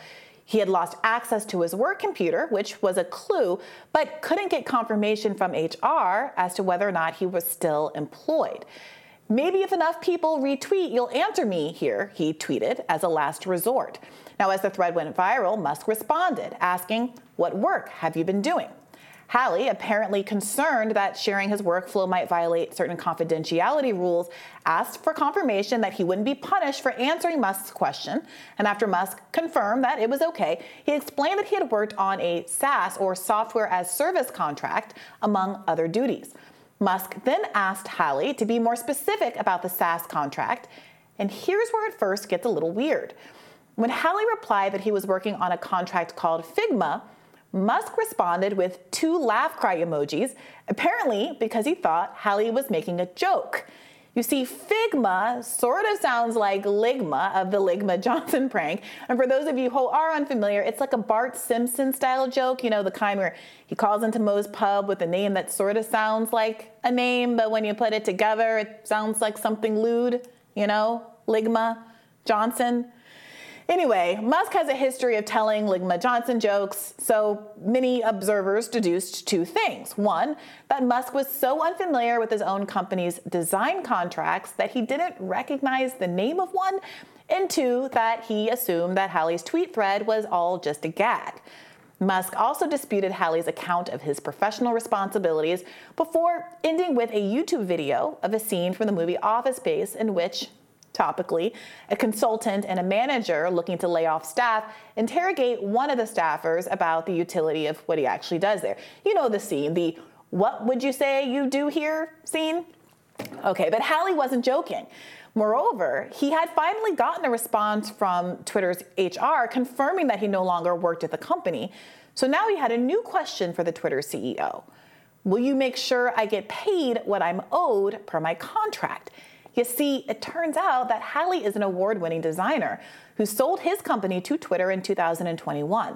[SPEAKER 4] He had lost access to his work computer, which was a clue, but couldn't get confirmation from HR as to whether or not he was still employed. Maybe if enough people retweet, you'll answer me here, he tweeted as a last resort. Now, as the thread went viral, Musk responded, asking, What work have you been doing? Halli, apparently concerned that sharing his workflow might violate certain confidentiality rules, asked for confirmation that he wouldn't be punished for answering Musk's question. And after Musk confirmed that it was okay, he explained that he had worked on a SaaS or software as service contract, among other duties. Musk then asked Halli to be more specific about the SaaS contract, and here's where it first gets a little weird. When Halli replied that he was working on a contract called Figma, Musk responded with two laugh cry emojis, apparently because he thought Halli was making a joke. You see, Figma sort of sounds like Ligma of the Ligma Johnson prank. And for those of you who are unfamiliar, it's like a Bart Simpson style joke, you know, the kind where he calls into Moe's pub with a name that sort of sounds like a name, but when you put it together, it sounds like something lewd, you know, Ligma Johnson. Anyway, Musk has a history of telling Ligma Johnson jokes, so many observers deduced two things. One, that Musk was so unfamiliar with his own company's design contracts that he didn't recognize the name of one, and two, that he assumed that Halli's tweet thread was all just a gag. Musk also disputed Halli's account of his professional responsibilities before ending with a YouTube video of a scene from the movie Office Space in which topically, a consultant and a manager looking to lay off staff interrogate one of the staffers about the utility of what he actually does there. You know the scene, the what would you say you do here scene? Okay, but Halli wasn't joking. Moreover, he had finally gotten a response from Twitter's HR confirming that he no longer worked at the company. So now he had a new question for the Twitter CEO. Will you make sure I get paid what I'm owed per my contract? You see, it turns out that Halli is an award winning designer who sold his company to Twitter in 2021.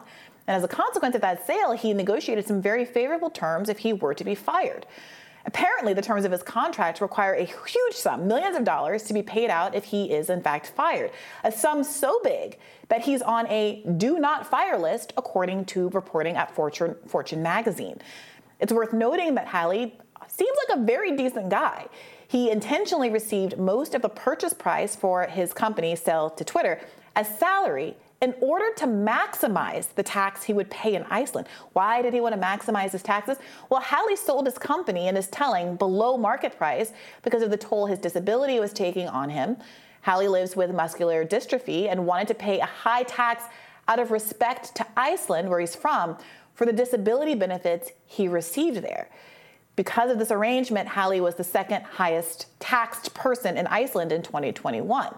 [SPEAKER 4] And as a consequence of that sale, he negotiated some very favorable terms if he were to be fired. Apparently, the terms of his contract require a huge sum, millions of dollars, to be paid out if he is in fact fired. A sum so big that he's on a do not fire list, according to reporting at Fortune, Fortune magazine. It's worth noting that Halli seems like a very decent guy. He intentionally received most of the purchase price for his company sell to Twitter as salary in order to maximize the tax he would pay in Iceland. Why did he want to maximize his taxes? Well, Halli sold his company and is telling below market price because of the toll his disability was taking on him. Halli lives with muscular dystrophy and wanted to pay a high tax out of respect to Iceland, where he's from, for the disability benefits he received there. Because of this arrangement, Halli was the second highest taxed person in Iceland in 2021.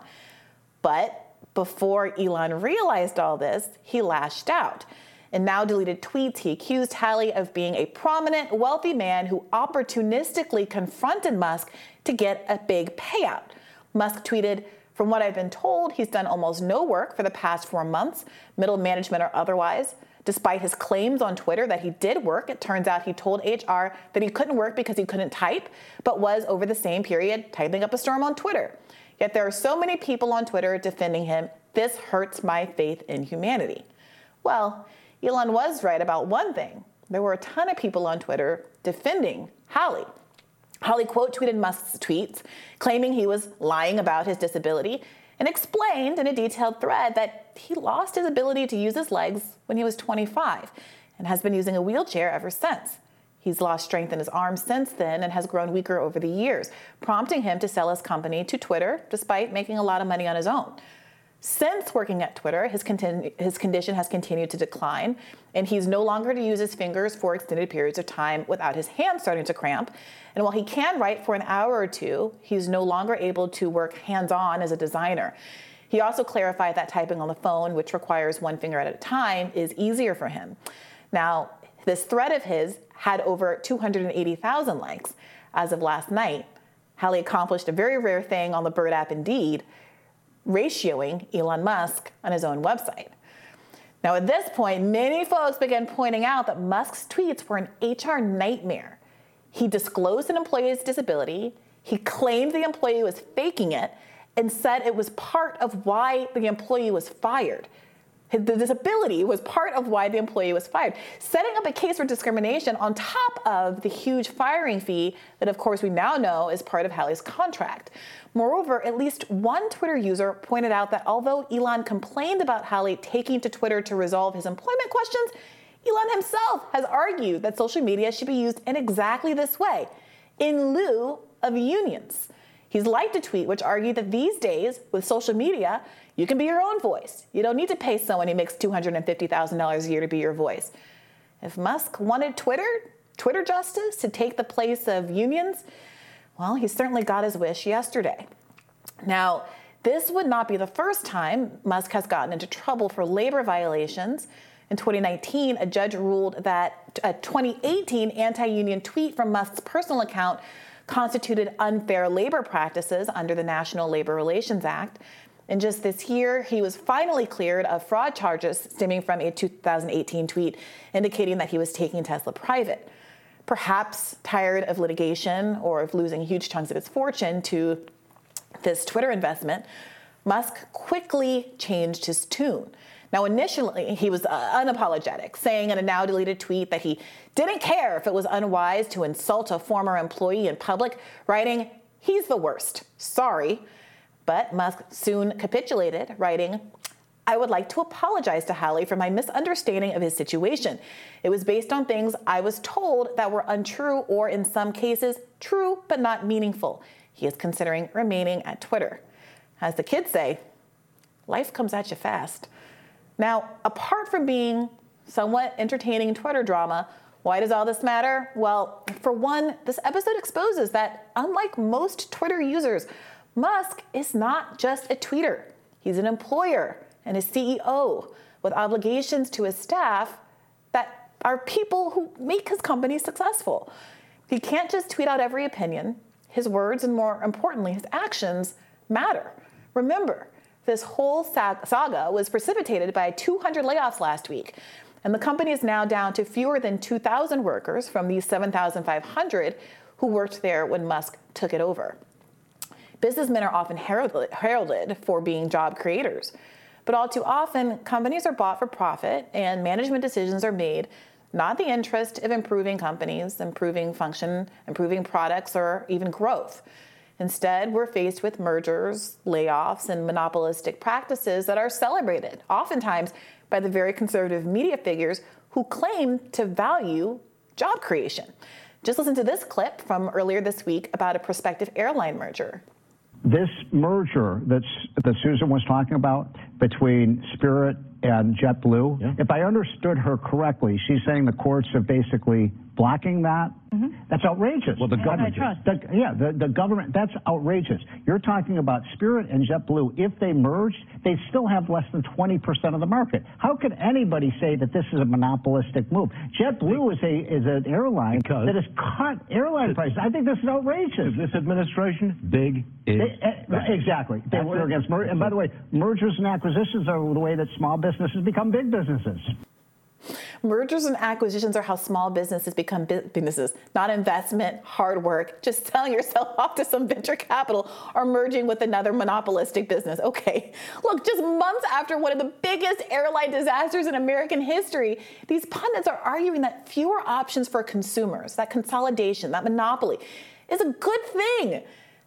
[SPEAKER 4] But before Elon realized all this, he lashed out. In now deleted tweets, he accused Halli of being a prominent, wealthy man who opportunistically confronted Musk to get a big payout. Musk tweeted, From what I've been told, he's done almost no work for the past four months, middle management or otherwise. Despite his claims on Twitter that he did work, it turns out he told HR that he couldn't work because he couldn't type, but was over the same period typing up a storm on Twitter. Yet there are so many people on Twitter defending him. This hurts my faith in humanity. Well, Elon was right about one thing. There were a ton of people on Twitter defending Halli. Halli quote tweeted Musk's tweets, claiming he was lying about his disability and explained in a detailed thread that he lost his ability to use his legs when he was 25 and has been using a wheelchair ever since. He's lost strength in his arms since then and has grown weaker over the years, prompting him to sell his company to Twitter despite making a lot of money on his own. Since working at Twitter, his, his condition has continued to decline, and he's no longer to use his fingers for extended periods of time without his hands starting to cramp. And while he can write for an hour or two, he's no longer able to work hands on as a designer. He also clarified that typing on the phone, which requires one finger at a time, is easier for him. Now, this thread of his had over 280,000 likes as of last night. Halli accomplished a very rare thing on the Bird app Indeed ratioing Elon Musk on his own website. Now, at this point, many folks began pointing out that Musk's tweets were an HR nightmare. He disclosed an employee's disability, he claimed the employee was faking it, and said it was part of why the employee was fired. The disability was part of why the employee was fired, setting up a case for discrimination on top of the huge firing fee that, of course, we now know is part of Halli's contract. Moreover, at least one Twitter user pointed out that although Elon complained about Halli taking to Twitter to resolve his employment questions, Elon himself has argued that social media should be used in exactly this way, in lieu of unions. He's liked a tweet which argued that these days, with social media, you can be your own voice. You don't need to pay someone who makes $250,000 a year to be your voice. If Musk wanted Twitter, Twitter justice, to take the place of unions, well, he certainly got his wish yesterday. Now, this would not be the first time Musk has gotten into trouble for labor violations. In 2019, a judge ruled that a 2018 anti union tweet from Musk's personal account constituted unfair labor practices under the National Labor Relations Act. And just this year, he was finally cleared of fraud charges stemming from a 2018 tweet indicating that he was taking Tesla private. Perhaps tired of litigation or of losing huge chunks of his fortune to this Twitter investment, Musk quickly changed his tune. Now, initially, he was uh, unapologetic, saying in a now deleted tweet that he didn't care if it was unwise to insult a former employee in public, writing, He's the worst. Sorry. But Musk soon capitulated, writing, I would like to apologize to Halli for my misunderstanding of his situation. It was based on things I was told that were untrue or, in some cases, true but not meaningful. He is considering remaining at Twitter. As the kids say, life comes at you fast. Now, apart from being somewhat entertaining Twitter drama, why does all this matter? Well, for one, this episode exposes that unlike most Twitter users, Musk is not just a tweeter. He's an employer and a CEO with obligations to his staff that are people who make his company successful. He can't just tweet out every opinion. His words, and more importantly, his actions matter. Remember, this whole saga was precipitated by 200 layoffs last week, and the company is now down to fewer than 2,000 workers from these 7,500 who worked there when Musk took it over. Businessmen are often heralded for being job creators, but all too often, companies are bought for profit and management decisions are made not the interest of improving companies, improving function, improving products, or even growth. Instead, we're faced with mergers, layoffs, and monopolistic practices that are celebrated, oftentimes by the very conservative media figures who claim to value job creation. Just listen to this clip from earlier this week about a prospective airline merger
[SPEAKER 13] this merger that's, that Susan was talking about between Spirit and JetBlue, if I understood her correctly, she's saying the courts have basically blocking that. Mm-hmm. That's outrageous.
[SPEAKER 14] Well, the government.
[SPEAKER 13] The, yeah, the, the government. That's outrageous. You're talking about Spirit and JetBlue. If they merged, they still have less than 20% of the market. How could anybody say that this is a monopolistic move? JetBlue is a is an airline because that has cut airline prices. I think this is outrageous.
[SPEAKER 14] This administration, big is they, uh,
[SPEAKER 13] exactly. They were against mergers. And by the way, mergers and acquisitions are the way that small businesses become big businesses.
[SPEAKER 4] Mergers and acquisitions are how small businesses become businesses, not investment, hard work, just selling yourself off to some venture capital or merging with another monopolistic business. Okay, look, just months after one of the biggest airline disasters in American history, these pundits are arguing that fewer options for consumers, that consolidation, that monopoly, is a good thing.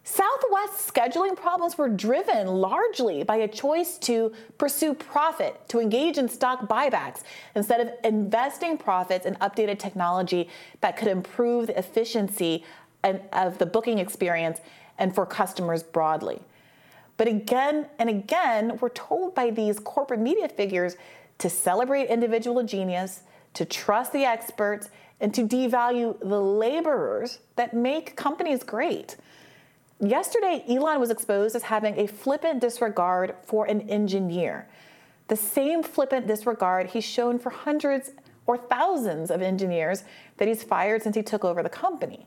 [SPEAKER 4] Southwest's scheduling problems were driven largely by a choice to pursue profit, to engage in stock buybacks, instead of investing profits in updated technology that could improve the efficiency of the booking experience and for customers broadly. But again and again, we're told by these corporate media figures to celebrate individual genius, to trust the experts, and to devalue the laborers that make companies great. Yesterday, Elon was exposed as having a flippant disregard for an engineer. The same flippant disregard he's shown for hundreds or thousands of engineers that he's fired since he took over the company.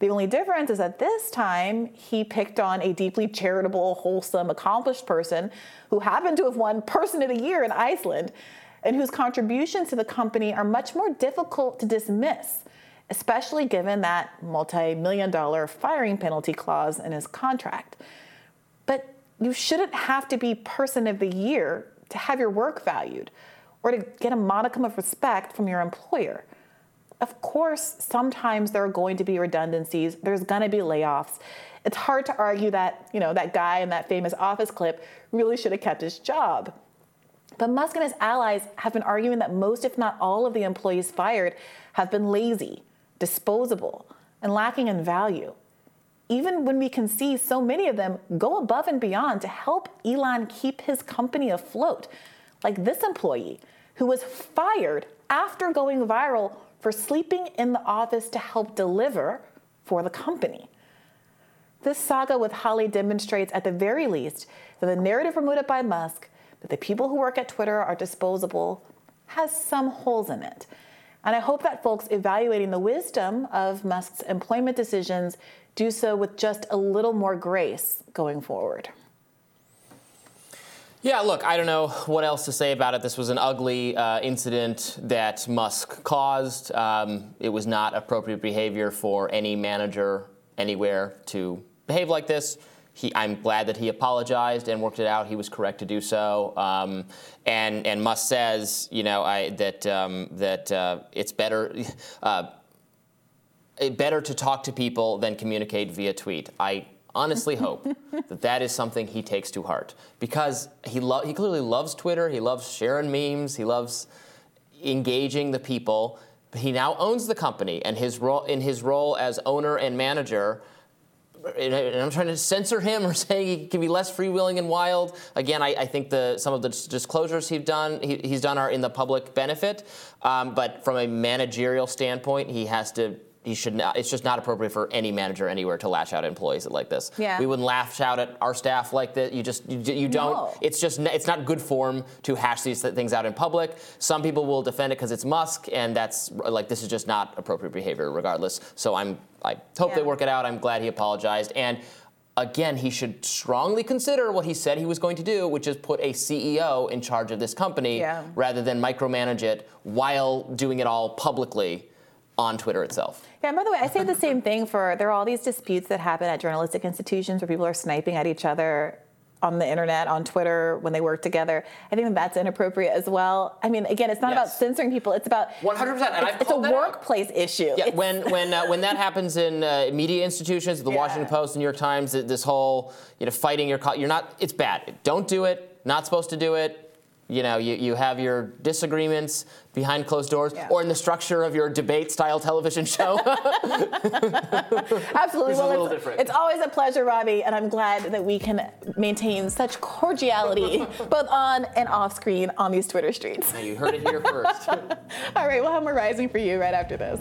[SPEAKER 4] The only difference is that this time he picked on a deeply charitable, wholesome, accomplished person who happened to have won Person of the Year in Iceland and whose contributions to the company are much more difficult to dismiss, especially given that multi million dollar firing penalty clause in his contract. But you shouldn't have to be Person of the Year to have your work valued or to get a modicum of respect from your employer. Of course, sometimes there are going to be redundancies, there's going to be layoffs. It's hard to argue that, you know, that guy in that famous office clip really should have kept his job. But Musk and his allies have been arguing that most, if not all, of the employees fired have been lazy, disposable, and lacking in value. Even when we can see so many of them go above and beyond to help Elon keep his company afloat, like this employee who was fired after going viral for sleeping in the office to help deliver for the company. This saga with Halli demonstrates, at the very least, that the narrative promoted by Musk that the people who work at Twitter are disposable has some holes in it. And I hope that folks evaluating the wisdom of Musk's employment decisions do so with just a little more grace going forward.
[SPEAKER 1] Yeah, look, I don't know what else to say about it. This was an ugly uh, incident that Musk caused. Um, it was not appropriate behavior for any manager anywhere to behave like this. He, I'm glad that he apologized and worked it out. He was correct to do so. Um, and and Musk says, you know, I, that um, that uh, it's better. Uh, better to talk to people than communicate via tweet. I honestly hope that that is something he takes to heart because he lo- he clearly loves Twitter. He loves sharing memes. He loves engaging the people. He now owns the company, and his role in his role as owner and manager. And I'm trying to censor him or saying he can be less freewheeling and wild. Again, I, I think the, some of the disclosures he's done he, he's done are in the public benefit, um, but from a managerial standpoint, he has to he should not, it's just not appropriate for any manager anywhere to lash out at employees like this.
[SPEAKER 4] Yeah.
[SPEAKER 1] We wouldn't lash out at our staff like that. You just you, you don't.
[SPEAKER 4] No.
[SPEAKER 1] It's just it's not good form to hash these things out in public. Some people will defend it because it's Musk, and that's like this is just not appropriate behavior, regardless. So I'm I hope
[SPEAKER 4] Yeah.
[SPEAKER 1] they work it out. I'm glad he apologized and. Again, he should strongly consider what he said he was going to do, which is put a CEO in charge of this company
[SPEAKER 4] Yeah.
[SPEAKER 1] rather than micromanage it while doing it all publicly on Twitter itself.
[SPEAKER 4] Yeah, and by the way, I say the same thing for there are all these disputes that happen at journalistic institutions where people are sniping at each other on the internet, on Twitter, when they work together. I think that's inappropriate as well. I mean, again, it's not about censoring people; it's about
[SPEAKER 1] 100%, and
[SPEAKER 4] It's,
[SPEAKER 1] I've
[SPEAKER 4] it's a
[SPEAKER 1] that out.
[SPEAKER 4] workplace issue.
[SPEAKER 1] Yeah,
[SPEAKER 4] It's-
[SPEAKER 1] when when uh, when that happens in uh, media institutions, the Washington Post, the New York Times, this whole you know fighting your co- you're not it's bad. Don't do it. Not supposed to do it. You know, you, you have your disagreements behind closed doors, or in the structure of your debate style television show.
[SPEAKER 4] Absolutely.
[SPEAKER 1] This is a
[SPEAKER 4] well,
[SPEAKER 1] little
[SPEAKER 4] it's,
[SPEAKER 1] different.
[SPEAKER 4] it's always a pleasure, Robby, and I'm glad that we can maintain such cordiality both on and off screen on these Twitter streets.
[SPEAKER 1] Now, you heard it here first.
[SPEAKER 4] All right, we'll have more rising for you right after this.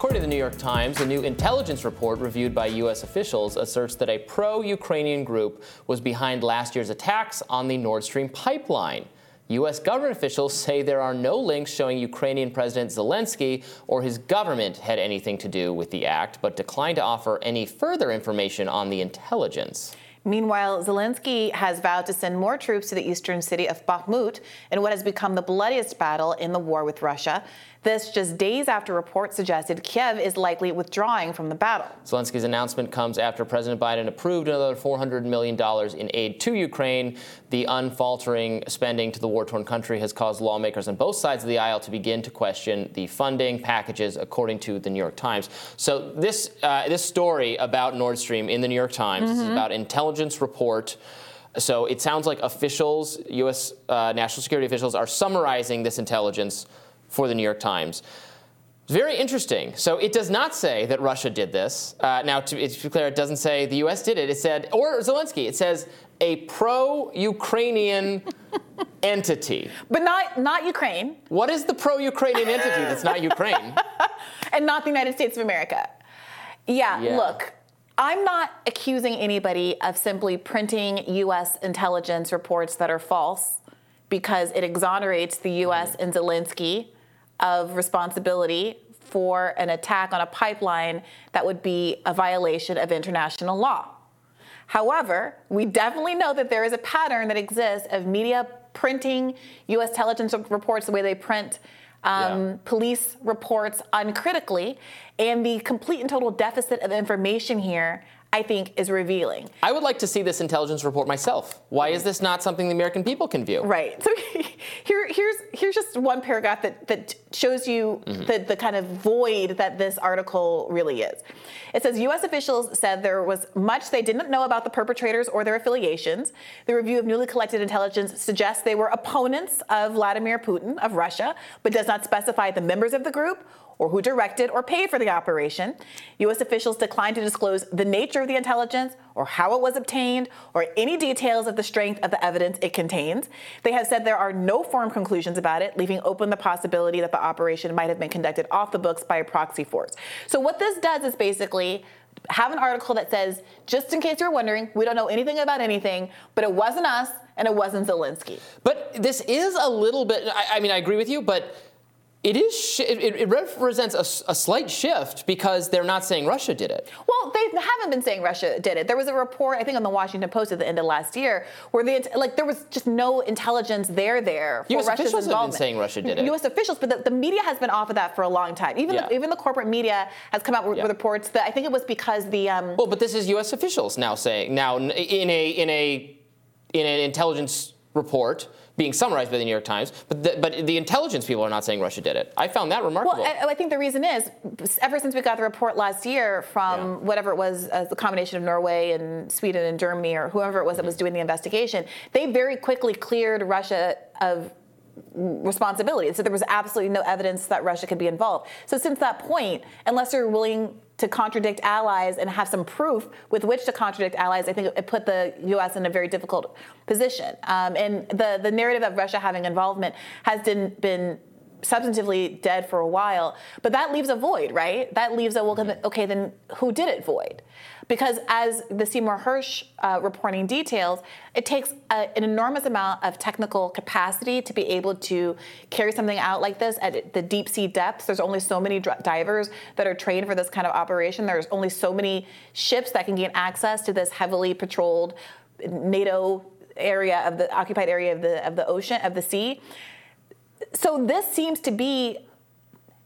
[SPEAKER 1] According to the New York Times, a new intelligence report reviewed by U.S. officials asserts that a pro Ukrainian group was behind last year's attacks on the Nord Stream pipeline. U.S. government officials say there are no links showing Ukrainian President Zelensky or his government had anything to do with the act, but declined to offer any further information on the intelligence.
[SPEAKER 4] Meanwhile, Zelensky has vowed to send more troops to the eastern city of Bakhmut in what has become the bloodiest battle in the war with Russia. This just days after reports suggested Kiev is likely withdrawing from the battle.
[SPEAKER 1] Zelensky's announcement comes after President Biden approved another $400 million in aid to Ukraine. The unfaltering spending to the war torn country has caused lawmakers on both sides of the aisle to begin to question the funding packages, according to the New York Times. So, this, uh, this story about Nord Stream in the New York Times is
[SPEAKER 15] Mhm.
[SPEAKER 1] about intelligence report. So, it sounds like officials, U.S. Uh, national security officials, are summarizing this intelligence for the New York Times. Very interesting. So it does not say that Russia did this. Uh, now, to, to be clear, it doesn't say the U.S. did it. It said, or Zelensky. It says a pro-Ukrainian entity.
[SPEAKER 4] But not not Ukraine.
[SPEAKER 1] What is the pro-Ukrainian entity that's not Ukraine?
[SPEAKER 4] and not the United States of America. Yeah,
[SPEAKER 1] Yeah.
[SPEAKER 4] look, I'm not accusing anybody of simply printing US intelligence reports that are false because it exonerates the U.S. and Zelensky of responsibility for an attack on a pipeline that would be a violation of international law. However, we definitely know that there is a pattern that exists of media printing U.S. intelligence reports the way they print um, yeah. police reports uncritically, and the complete and total deficit of information here I think is revealing.
[SPEAKER 1] I would like to see this intelligence report myself. Why is this not something the American people can view?
[SPEAKER 4] Right. So here, here's here's just one paragraph that, that shows you mm-hmm. the, the kind of void that this article really is. It says U.S. officials said there was much they didn't know about the perpetrators or their affiliations. The review of newly collected intelligence suggests they were opponents of Vladimir Putin of Russia, but does not specify the members of the group or who directed or paid for the operation. U.S. officials declined to disclose the nature of the intelligence or how it was obtained or any details of the strength of the evidence it contains. They have said there are no firm conclusions about it, leaving open the possibility that the operation might have been conducted off the books by a proxy force. So, what this does is basically have an article that says, just in case you're wondering, we don't know anything about anything, but it wasn't us and it wasn't Zelensky.
[SPEAKER 1] But this is a little bit, I, I mean, I agree with you, but it is. It, it represents a, a, slight shift because they're not saying Russia did it.
[SPEAKER 4] Well, they haven't been saying Russia did it. There was a report, I think, on the Washington Post at the end of last year, where the like there was just no intelligence there there for
[SPEAKER 1] U.S.
[SPEAKER 4] Russia's
[SPEAKER 1] officials
[SPEAKER 4] involvement.
[SPEAKER 1] have been saying Russia did it.
[SPEAKER 4] U.S. officials, but the, the, media has been off of that for a long time. Even yeah. the, even the corporate media has come out with, yeah. with, reports that I think it was because the. Um,
[SPEAKER 1] well, but this is U.S. officials now saying now in a in a in an intelligence report being summarized by the New York Times, but the, but the intelligence people are not saying Russia did it. I found that remarkable.
[SPEAKER 4] Well, I, I think the reason is ever since we got the report last year from yeah. whatever it was, uh, the combination of Norway and Sweden and Germany or whoever it was mm-hmm. that was doing the investigation, they very quickly cleared Russia of responsibility. So there was absolutely no evidence that Russia could be involved. So since that point, unless you're willing to contradict allies and have some proof with which to contradict allies, I think it put the U.S. in a very difficult position. Um, and the, the narrative of Russia having involvement has been, substantively dead for a while. But that leaves a void, right? That leaves a, well, okay, then who did it void? Because as the Seymour Hersh uh, reporting details, it takes a, an enormous amount of technical capacity to be able to carry something out like this at the deep sea depths. There's only so many divers that are trained for this kind of operation. There's only so many ships that can gain access to this heavily patrolled NATO area of the occupied area of the of the ocean of the sea so this seems to be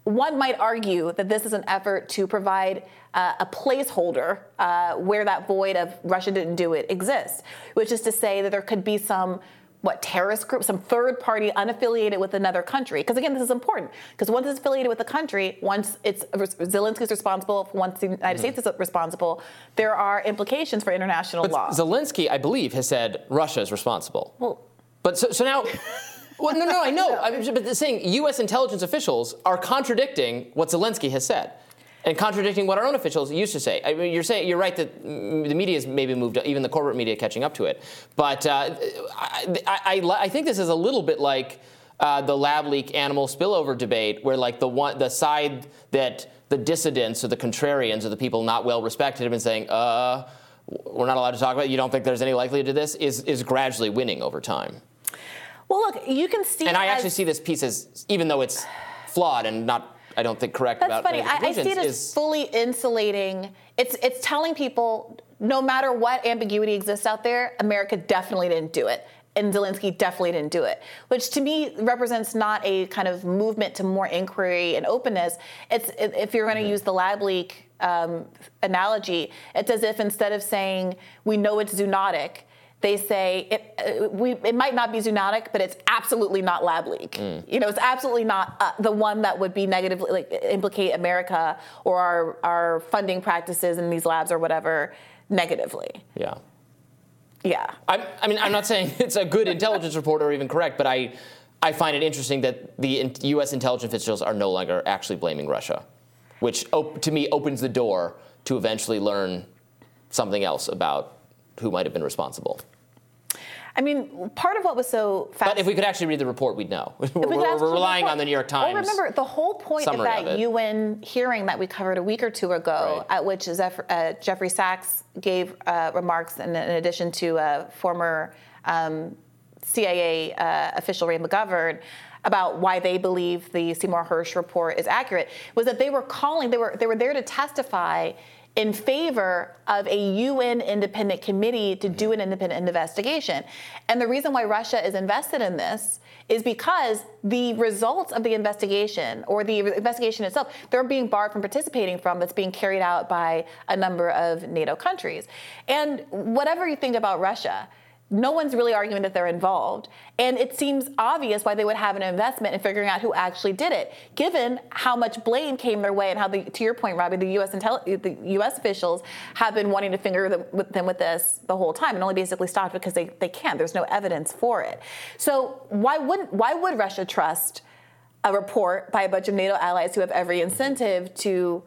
[SPEAKER 4] one might argue that this is an effort to provide uh, a placeholder uh, where that void of Russia didn't do it exists, which is to say that there could be some what terrorist group, some third party unaffiliated with another country. Because again, this is important. Because once it's affiliated with the country, once it's Zelensky's responsible, once the United mm-hmm. States is responsible, there are implications for international
[SPEAKER 1] but
[SPEAKER 4] law.
[SPEAKER 1] Zelensky, I believe, has said Russia is responsible. Well, but so, so now. Well, no, no, I know. I mean, but saying U.S. intelligence officials are contradicting what Zelensky has said and contradicting what our own officials used to say. I mean, you're saying you're right that the media has maybe moved, even the corporate media catching up to it. But uh, I, I, I, think this is a little bit like uh, the lab leak animal spillover debate, where like the one the side that the dissidents or the contrarians or the people not well respected have been saying, uh, we're not allowed to talk about. It. You don't think there's any likelihood to this? Is is gradually winning over time.
[SPEAKER 4] Well, look, you can see.
[SPEAKER 1] And I actually see this piece as, even though it's flawed and not, I don't think correct
[SPEAKER 4] That's
[SPEAKER 1] about
[SPEAKER 4] funny. I, I, see it as is, fully insulating. It's it's telling people no matter what ambiguity exists out there, America definitely didn't do it. And Zelensky definitely didn't do it, which to me represents not a kind of movement to more inquiry and openness. It's if you're going to mm-hmm. use the lab leak um, analogy, it's as if instead of saying we know it's zoonotic, they say it, uh, we, it might not be zoonotic, but it's absolutely not lab leak. Mm. You know, it's absolutely not uh, the one that would be negatively like implicate America or our our funding practices in these labs or whatever negatively.
[SPEAKER 1] Yeah.
[SPEAKER 4] Yeah.
[SPEAKER 1] I'm, I mean, I'm not saying it's a good intelligence report or even correct, but I, I find it interesting that the U.S. intelligence officials are no longer actually blaming Russia, which op- to me opens the door to eventually learn something else about who might have been responsible.
[SPEAKER 4] I mean, part of what was so
[SPEAKER 1] But if we could actually read the report, we'd know. we're, we we're relying on the New York Times.
[SPEAKER 4] Well, remember, the whole point of that of UN hearing that we covered a week or two ago, right. at which uh, Jeffrey Sachs gave uh, remarks in, in, addition to a former um, CIA uh, official Ray McGovern about why they believe the Seymour Hersh report is accurate was that they were calling, they were they were there to testify in favor of a UN independent committee to do an independent investigation. And the reason why Russia is invested in this is because the results of the investigation or the investigation itself, they're being barred from participating from that's being carried out by a number of NATO countries. And whatever you think about Russia, no one's really arguing that they're involved. And it seems obvious why they would have an investment in figuring out who actually did it, given how much blame came their way and how, the, to your point, Robby, the U.S. Intel- the U.S. officials have been wanting to finger them with, them with this the whole time, and only basically stopped because they, they can't. There's no evidence for it. So why wouldn't why would Russia trust a report by a bunch of NATO allies who have every incentive to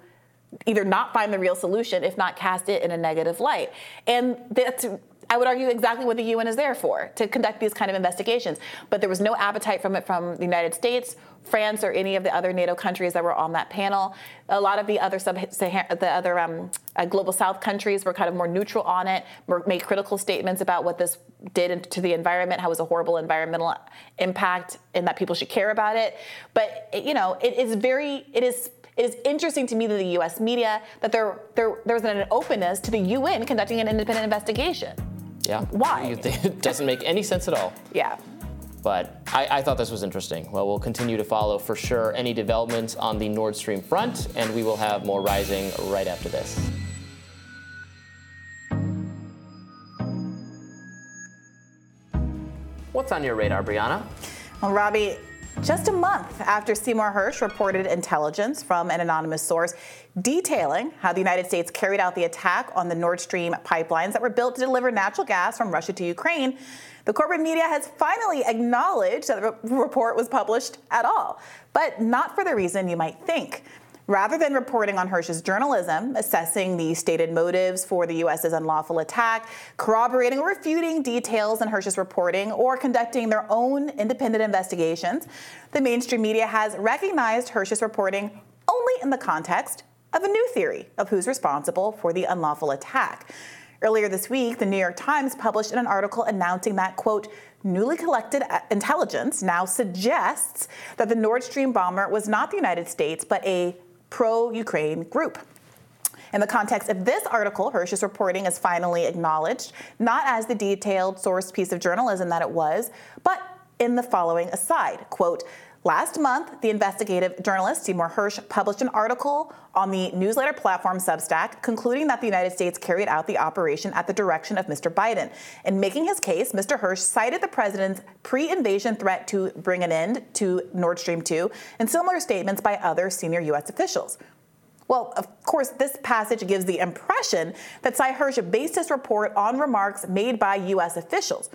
[SPEAKER 4] either not find the real solution, if not cast it in a negative light? And that's I would argue exactly what the UN is there for, to conduct these kind of investigations. But there was no appetite from it from the United States, France, or any of the other NATO countries that were on that panel. A lot of the other sub the other um, uh, global South countries were kind of more neutral on it, made critical statements about what this did to the environment, how it was a horrible environmental impact, and that people should care about it. But you know, it is very, it is it is interesting to me that the U.S. media that there, there there's an openness to the UN conducting an independent investigation.
[SPEAKER 1] Yeah.
[SPEAKER 4] Why?
[SPEAKER 1] It doesn't make any sense at all.
[SPEAKER 4] Yeah.
[SPEAKER 1] But I, I, thought this was interesting. Well, we'll continue to follow for sure any developments on the Nord Stream front, and we will have more rising right after this. What's on your radar, Briahna?
[SPEAKER 4] Well, Robby, just a month after Seymour Hersh reported intelligence from an anonymous source detailing how the United States carried out the attack on the Nord Stream pipelines that were built to deliver natural gas from Russia to Ukraine, the corporate media has finally acknowledged that the report was published at all, but not for the reason you might think. Rather than reporting on Hersh's journalism, assessing the stated motives for the U.S.'s unlawful attack, corroborating or refuting details in Hersh's reporting, or conducting their own independent investigations, the mainstream media has recognized Hersh's reporting only in the context of a new theory of who's responsible for the unlawful attack. Earlier this week, the New York Times published an article announcing that, quote, newly collected uh, intelligence now suggests that the Nord Stream bomber was not the United States, but a pro Ukraine group. In the context of this article, Hersh's reporting is finally acknowledged, not as the detailed sourced piece of journalism that it was, but in the following aside quote, Last month, the investigative journalist Seymour Hersh published an article on the newsletter platform Substack concluding that the United States carried out the operation at the direction of Mr. Biden. In making his case, Mr. Hersh cited the president's pre invasion threat to bring an end to Nord Stream 2 and similar statements by other senior U.S. officials. Well, of course, this passage gives the impression that Sy Hersh based his report on remarks made by U.S. officials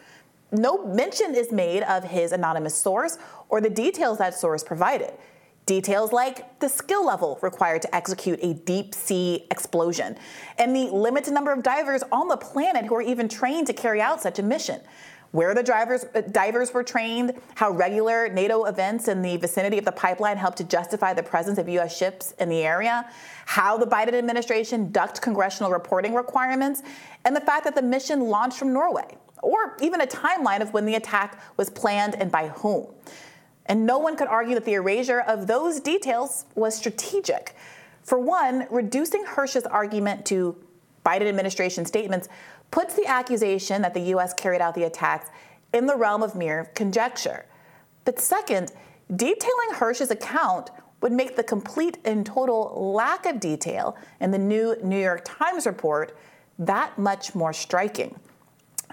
[SPEAKER 4] no mention is made of his anonymous source or the details that source provided. Details like the skill level required to execute a deep sea explosion and the limited number of divers on the planet who are even trained to carry out such a mission. Where the drivers, uh, divers were trained, how regular NATO events in the vicinity of the pipeline helped to justify the presence of U.S. ships in the area, how the Biden administration ducked congressional reporting requirements, and the fact that the mission launched from Norway or even a timeline of when the attack was planned and by whom. And no one could argue that the erasure of those details was strategic. For one, reducing Hersh's argument to Biden administration statements puts the accusation that the U.S. carried out the attacks in the realm of mere conjecture. But second, detailing Hersh's account would make the complete and total lack of detail in the new New York Times report that much more striking.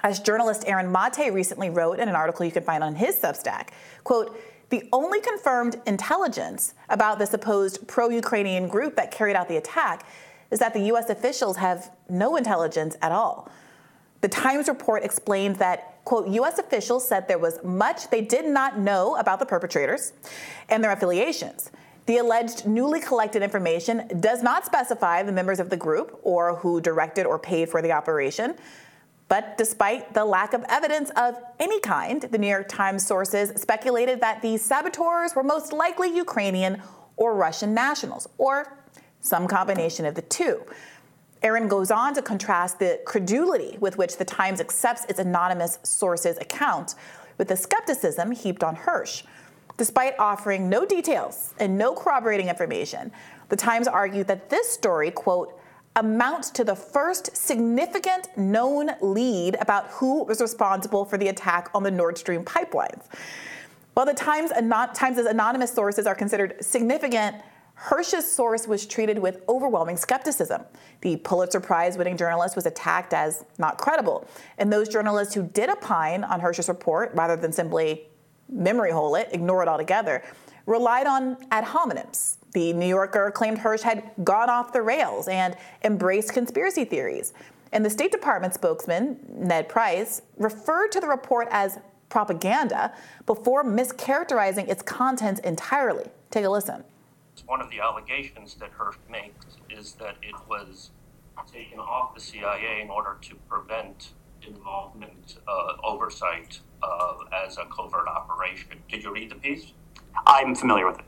[SPEAKER 4] As journalist Aaron Mate recently wrote in an article you can find on his Substack, quote, the only confirmed intelligence about the supposed pro Ukrainian group that carried out the attack is that the U.S. officials have no intelligence at all. The Times report explained that, quote, U.S. officials said there was much they did not know about the perpetrators and their affiliations. The alleged newly collected information does not specify the members of the group or who directed or paid for the operation. But despite the lack of evidence of any kind, the New York Times sources speculated that the saboteurs were most likely Ukrainian or Russian nationals, or some combination of the two. Aaron goes on to contrast the credulity with which the Times accepts its anonymous sources' account with the skepticism heaped on Hersh. Despite offering no details and no corroborating information, the Times argued that this story, quote, amounts to the first significant known lead about who was responsible for the attack on the Nord Stream pipelines. While the Times, anonymous sources are considered significant, Hersh's source was treated with overwhelming skepticism. The Pulitzer Prize winning journalist was attacked as not credible, and those journalists who did opine on Hersh's report, rather than simply memory hole it, ignore it altogether, relied on ad hominems. The New Yorker claimed Hersh had gone off the rails and embraced conspiracy theories. And the State Department spokesman, Ned Price, referred to the report as propaganda before mischaracterizing its contents entirely. Take a listen.
[SPEAKER 15] One of the allegations that Hersh makes is that it was taken off the CIA in order to prevent involvement, uh, oversight uh, as a covert operation. Did you read the piece?
[SPEAKER 16] I'm familiar with it.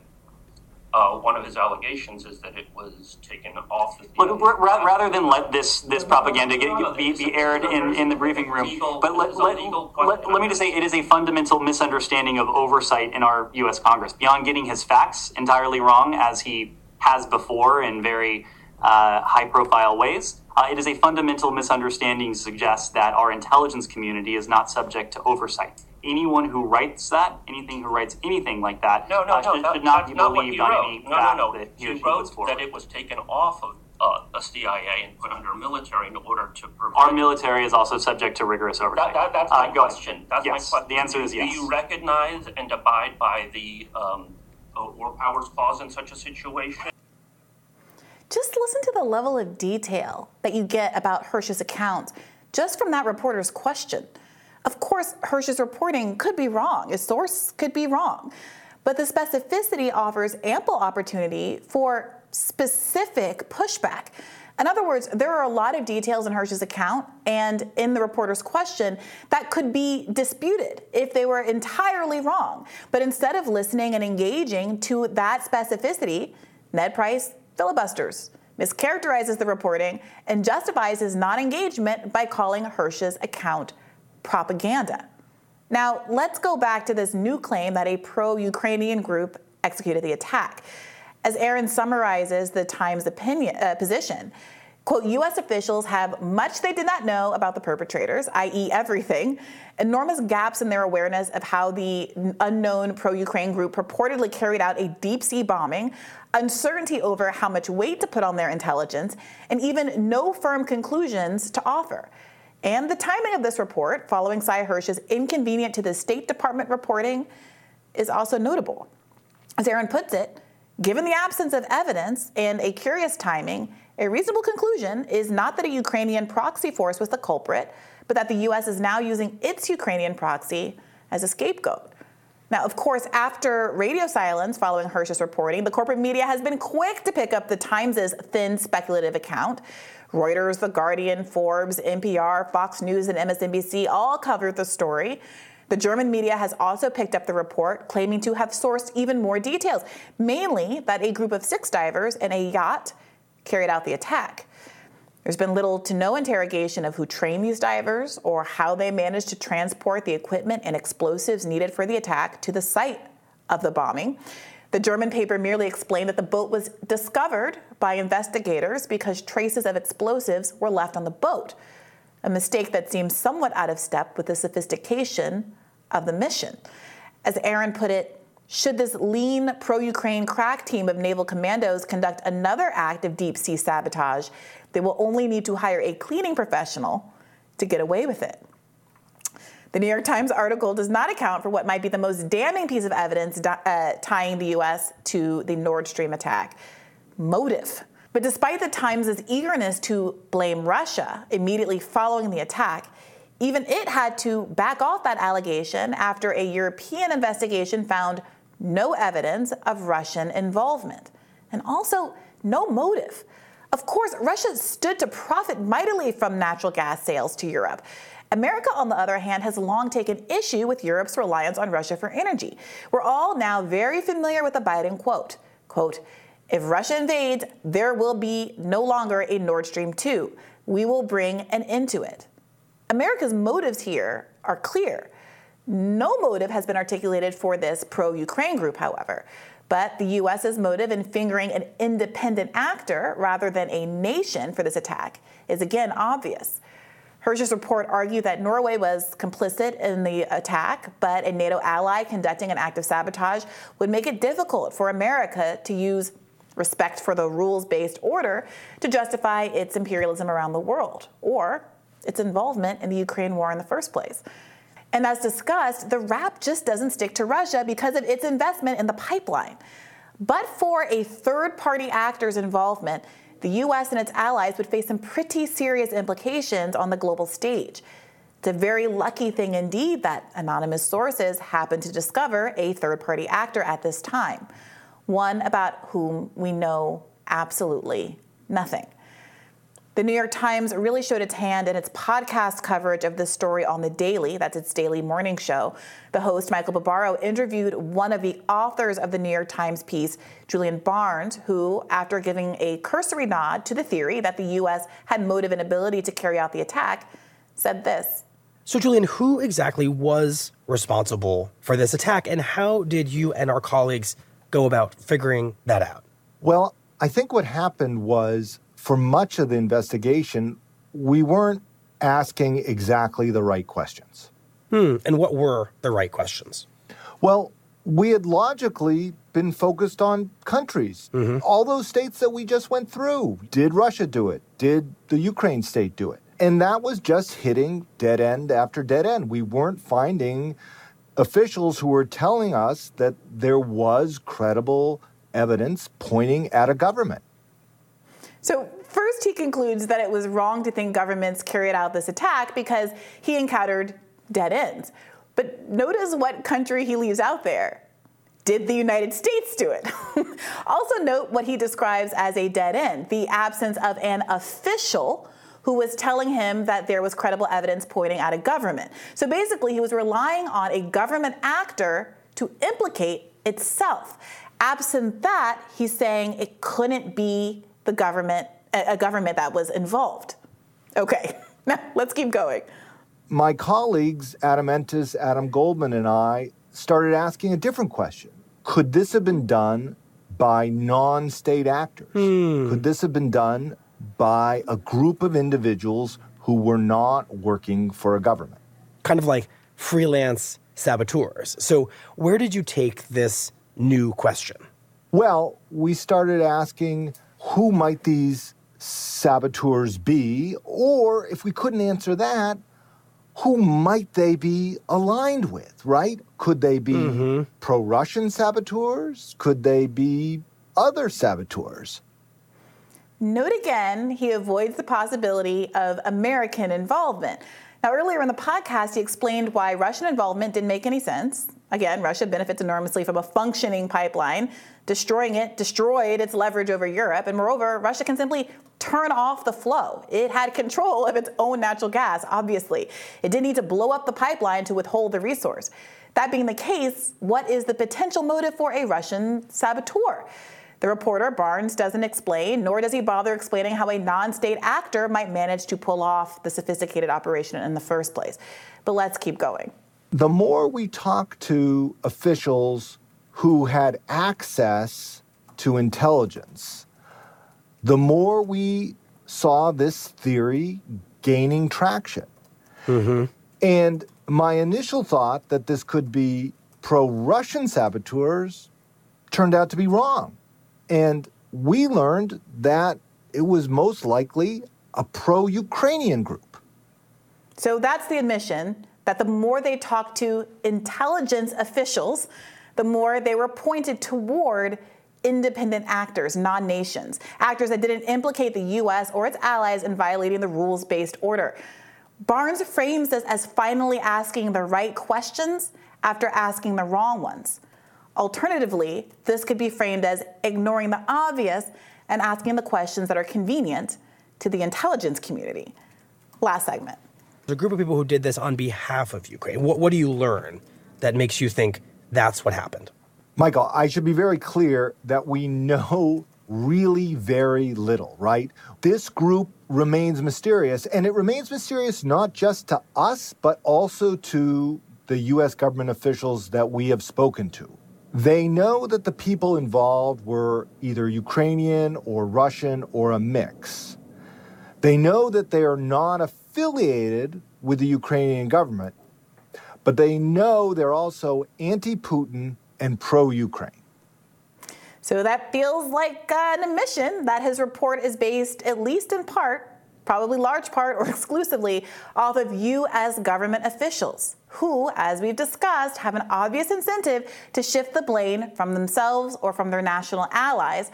[SPEAKER 15] Uh, one of his allegations is that it was taken off the.
[SPEAKER 16] Ra- rather than let this this propaganda get, be, be aired in, in the briefing room, but let, let, let, let me just say it is a fundamental misunderstanding of oversight in our U.S. Congress. Beyond getting his facts entirely wrong, as he has before in very uh, high profile ways, uh, it is a fundamental misunderstanding to suggest that our intelligence community is not subject to oversight anyone who writes that, anything who writes anything like that,
[SPEAKER 15] no, no,
[SPEAKER 16] uh,
[SPEAKER 15] no,
[SPEAKER 16] should,
[SPEAKER 15] that,
[SPEAKER 16] should not
[SPEAKER 15] be
[SPEAKER 16] believed on any
[SPEAKER 15] no,
[SPEAKER 16] fact
[SPEAKER 15] no, no.
[SPEAKER 16] that he,
[SPEAKER 15] he wrote that it was taken off of uh, the CIA and put under military in order to prevent.
[SPEAKER 16] Our military is also subject to rigorous oversight.
[SPEAKER 15] That, that, that's my
[SPEAKER 16] uh,
[SPEAKER 15] question. That's
[SPEAKER 16] yes,
[SPEAKER 15] my question.
[SPEAKER 16] The answer is yes.
[SPEAKER 15] Do you recognize and abide by the um, uh, war powers clause in such a situation?
[SPEAKER 4] Just listen to the level of detail that you get about Hersh's account just from that reporter's question. Of course, Hersh's reporting could be wrong, his source could be wrong, but the specificity offers ample opportunity for specific pushback. In other words, there are a lot of details in Hersh's account and in the reporter's question that could be disputed if they were entirely wrong. But instead of listening and engaging to that specificity, Ned Price filibusters, mischaracterizes the reporting, and justifies his non engagement by calling Hersh's account propaganda. Now, let's go back to this new claim that a pro Ukrainian group executed the attack. As Aaron summarizes the Times opinion, uh, position, quote, U.S. officials have much they did not know about the perpetrators, i.e., everything, enormous gaps in their awareness of how the unknown pro Ukraine group purportedly carried out a deep sea bombing, uncertainty over how much weight to put on their intelligence, and even no firm conclusions to offer. And the timing of this report, following Sy Hersh's inconvenient to the State Department reporting, is also notable. As Aaron puts it, given the absence of evidence and a curious timing, a reasonable conclusion is not that a Ukrainian proxy force was the culprit, but that the U.S. is now using its Ukrainian proxy as a scapegoat. Now, of course, after radio silence following Hersh's reporting, the corporate media has been quick to pick up the Times' thin speculative account. Reuters, The Guardian, Forbes, NPR, Fox News, and MSNBC all covered the story. The German media has also picked up the report, claiming to have sourced even more details, mainly that a group of six divers in a yacht carried out the attack. There's been little to no interrogation of who trained these divers or how they managed to transport the equipment and explosives needed for the attack to the site of the bombing. The German paper merely explained that the boat was discovered by investigators because traces of explosives were left on the boat, a mistake that seems somewhat out of step with the sophistication of the mission. As Aaron put it, should this lean pro Ukraine crack team of naval commandos conduct another act of deep sea sabotage, they will only need to hire a cleaning professional to get away with it. The New York Times article does not account for what might be the most damning piece of evidence uh, tying the U.S. to the Nord Stream attack motive. But despite the Times' eagerness to blame Russia immediately following the attack, even it had to back off that allegation after a European investigation found no evidence of Russian involvement and also no motive. Of course, Russia stood to profit mightily from natural gas sales to Europe. America, on the other hand, has long taken issue with Europe's reliance on Russia for energy. We're all now very familiar with the Biden quote, quote, if Russia invades, there will be no longer a Nord Stream 2. We will bring an end to it. America's motives here are clear. No motive has been articulated for this pro Ukraine group, however. But the U.S.'s motive in fingering an independent actor rather than a nation for this attack is again obvious. Hersh's report argued that Norway was complicit in the attack, but a NATO ally conducting an act of sabotage would make it difficult for America to use respect for the rules based order to justify its imperialism around the world or its involvement in the Ukraine war in the first place. And as discussed, the rap just doesn't stick to Russia because of its investment in the pipeline. But for a third party actor's involvement, the US and its allies would face some pretty serious implications on the global stage. It's a very lucky thing indeed that anonymous sources happened to discover a third party actor at this time, one about whom we know absolutely nothing. The New York Times really showed its hand in its podcast coverage of this story on The Daily, that's its daily morning show. The host, Michael Barbaro, interviewed one of the authors of the New York Times piece, Julian Barnes, who, after giving a cursory nod to the theory that the U.S. had motive and ability to carry out the attack, said this.
[SPEAKER 17] So, Julian, who exactly was responsible for this attack, and how did you and our colleagues go about figuring that out?
[SPEAKER 18] Well, I think what happened was for much of the investigation, we weren't asking exactly the right questions.
[SPEAKER 17] Hmm. And what were the right questions?
[SPEAKER 18] Well, we had logically been focused on countries. Mm-hmm. All those states that we just went through. Did Russia do it? Did the Ukraine state do it? And that was just hitting dead end after dead end. We weren't finding officials who were telling us that there was credible evidence pointing at a government.
[SPEAKER 4] So, first, he concludes that it was wrong to think governments carried out this attack because he encountered dead ends. But notice what country he leaves out there. Did the United States do it? also, note what he describes as a dead end the absence of an official who was telling him that there was credible evidence pointing at a government. So basically, he was relying on a government actor to implicate itself. Absent that, he's saying it couldn't be the government, a government that was involved. Okay, now let's keep going.
[SPEAKER 18] My colleagues, Adam Entous, Adam Goldman, and I started asking a different question. Could this have been done by non state actors? Hmm. Could this have been done by a group of individuals who were not working for a government?
[SPEAKER 17] Kind of like freelance saboteurs. So, where did you take this new question?
[SPEAKER 18] Well, we started asking who might these saboteurs be? Or if we couldn't answer that, who might they be aligned with, right? Could they be mm-hmm. pro Russian saboteurs? Could they be other saboteurs?
[SPEAKER 4] Note again, he avoids the possibility of American involvement. Now, earlier in the podcast, he explained why Russian involvement didn't make any sense. Again, Russia benefits enormously from a functioning pipeline. Destroying it destroyed its leverage over Europe. And moreover, Russia can simply turn off the flow. It had control of its own natural gas, obviously. It didn't need to blow up the pipeline to withhold the resource. That being the case, what is the potential motive for a Russian saboteur? The reporter, Barnes, doesn't explain, nor does he bother explaining how a non state actor might manage to pull off the sophisticated operation in the first place. But let's keep going.
[SPEAKER 18] The more we talk to officials who had access to intelligence, the more we saw this theory gaining traction. Mm-hmm. And my initial thought that this could be pro Russian saboteurs turned out to be wrong. And we learned that it was most likely a pro Ukrainian group.
[SPEAKER 4] So that's the admission that the more they talked to intelligence officials, the more they were pointed toward independent actors, non nations, actors that didn't implicate the US or its allies in violating the rules based order. Barnes frames this as finally asking the right questions after asking the wrong ones. Alternatively, this could be framed as ignoring the obvious and asking the questions that are convenient to the intelligence community. Last segment.
[SPEAKER 17] There's a group of people who did this on behalf of Ukraine. What, what do you learn that makes you think that's what happened?
[SPEAKER 18] Michael, I should be very clear that we know really very little, right? This group remains mysterious, and it remains mysterious not just to us, but also to the U.S. government officials that we have spoken to. They know that the people involved were either Ukrainian or Russian or a mix. They know that they are not affiliated with the Ukrainian government, but they know they're also anti Putin and pro Ukraine.
[SPEAKER 4] So that feels like an admission that his report is based, at least in part, probably large part or exclusively, off of U.S. government officials who, as we've discussed, have an obvious incentive to shift the blame from themselves or from their national allies.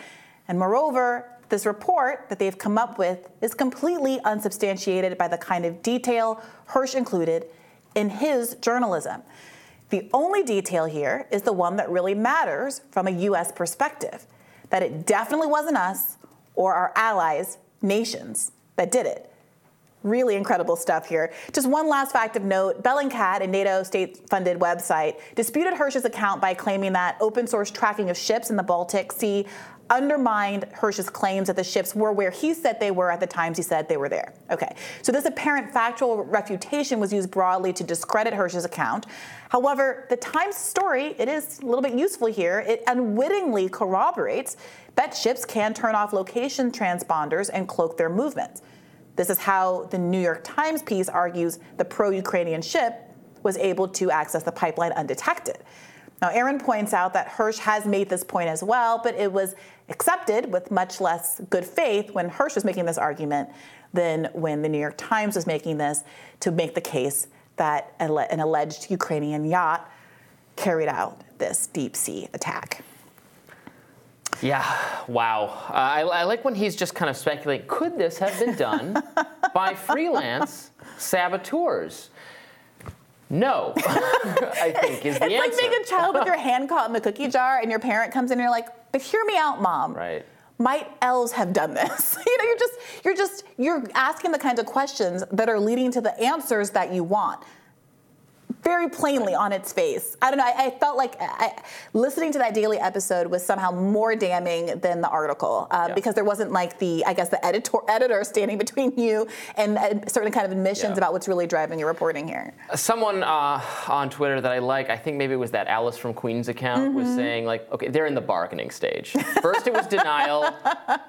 [SPEAKER 4] And moreover, this report that they've come up with is completely unsubstantiated by the kind of detail Hersh included in his journalism. The only detail here is the one that really matters from a U.S. perspective that it definitely wasn't us or our allies, nations, that did it. Really incredible stuff here. Just one last fact of note Bellingcat, a NATO state funded website, disputed Hersh's account by claiming that open source tracking of ships in the Baltic Sea undermined Hersh's claims that the ships were where he said they were at the times he said they were there. Okay, so this apparent factual refutation was used broadly to discredit Hersh's account. However, the Times story, it is a little bit useful here, it unwittingly corroborates that ships can turn off location transponders and cloak their movements. This is how the New York Times piece argues the pro Ukrainian ship was able to access the pipeline undetected. Now, Aaron points out that Hersh has made this point as well, but it was accepted with much less good faith when Hersh was making this argument than when the New York Times was making this to make the case that an alleged Ukrainian yacht carried out this deep sea attack.
[SPEAKER 1] Yeah, wow. Uh, I, I, like when he's just kind of speculating could this have been done by freelance saboteurs? No, I think is the
[SPEAKER 4] it's
[SPEAKER 1] answer.
[SPEAKER 4] It's like being a child with your hand caught in the cookie jar, and your parent comes in and you're like, "But hear me out, mom."
[SPEAKER 1] Right.
[SPEAKER 4] Might elves have done this? you know, you're just you're just you're asking the kinds of questions that are leading to the answers that you want very plainly on its face. I don't know. I, I felt like I, listening to that daily episode was somehow more damning than the article uh, yeah. because there wasn't like the, I guess, the editor editor standing between you and uh, certain kind of admissions yeah. about what's really driving your reporting here.
[SPEAKER 1] Someone uh, on Twitter that I like, I think maybe it was that Alice from Queens account, mm-hmm. was saying like, okay, they're in the bargaining stage. First it was denial,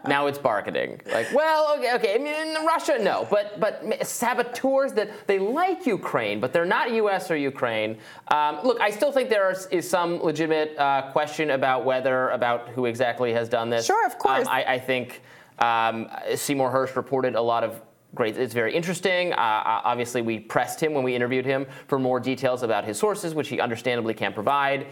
[SPEAKER 1] now it's bargaining. Like, well, okay, okay. I mean, in Russia, no, but but saboteurs that they like Ukraine, but they're not U.S. or Ukraine. Um, look, I still think there is some legitimate uh, question about whether, about who exactly has done this.
[SPEAKER 4] Sure, of course.
[SPEAKER 1] Um, I, I, think um, Seymour Hersh reported a lot of great. It's very interesting. Uh, obviously, we pressed him when we interviewed him for more details about his sources, which he understandably can't provide.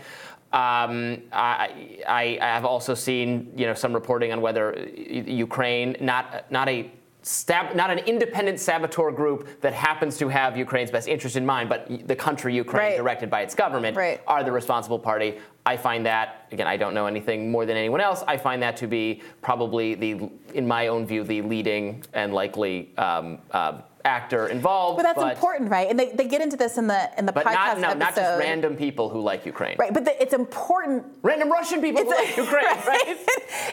[SPEAKER 1] Um, I, I, have also seen, you know, some reporting on whether Ukraine, not not a Stab, not an independent saboteur group that happens to have Ukraine's best interest in mind, but the country Ukraine, right. directed by its government,
[SPEAKER 4] right.
[SPEAKER 1] are the responsible party. I find that, again, I don't know anything more than anyone else. I find that to be probably the, in my own view, the leading and likely um, uh, actor involved.
[SPEAKER 4] But that's but, important, right? And they, they get into this in the in the
[SPEAKER 1] but
[SPEAKER 4] podcast
[SPEAKER 1] not, no,
[SPEAKER 4] episode.
[SPEAKER 1] not just random people who like Ukraine.
[SPEAKER 4] Right, but the, it's important.
[SPEAKER 1] Random Russian people who like Ukraine, right? right?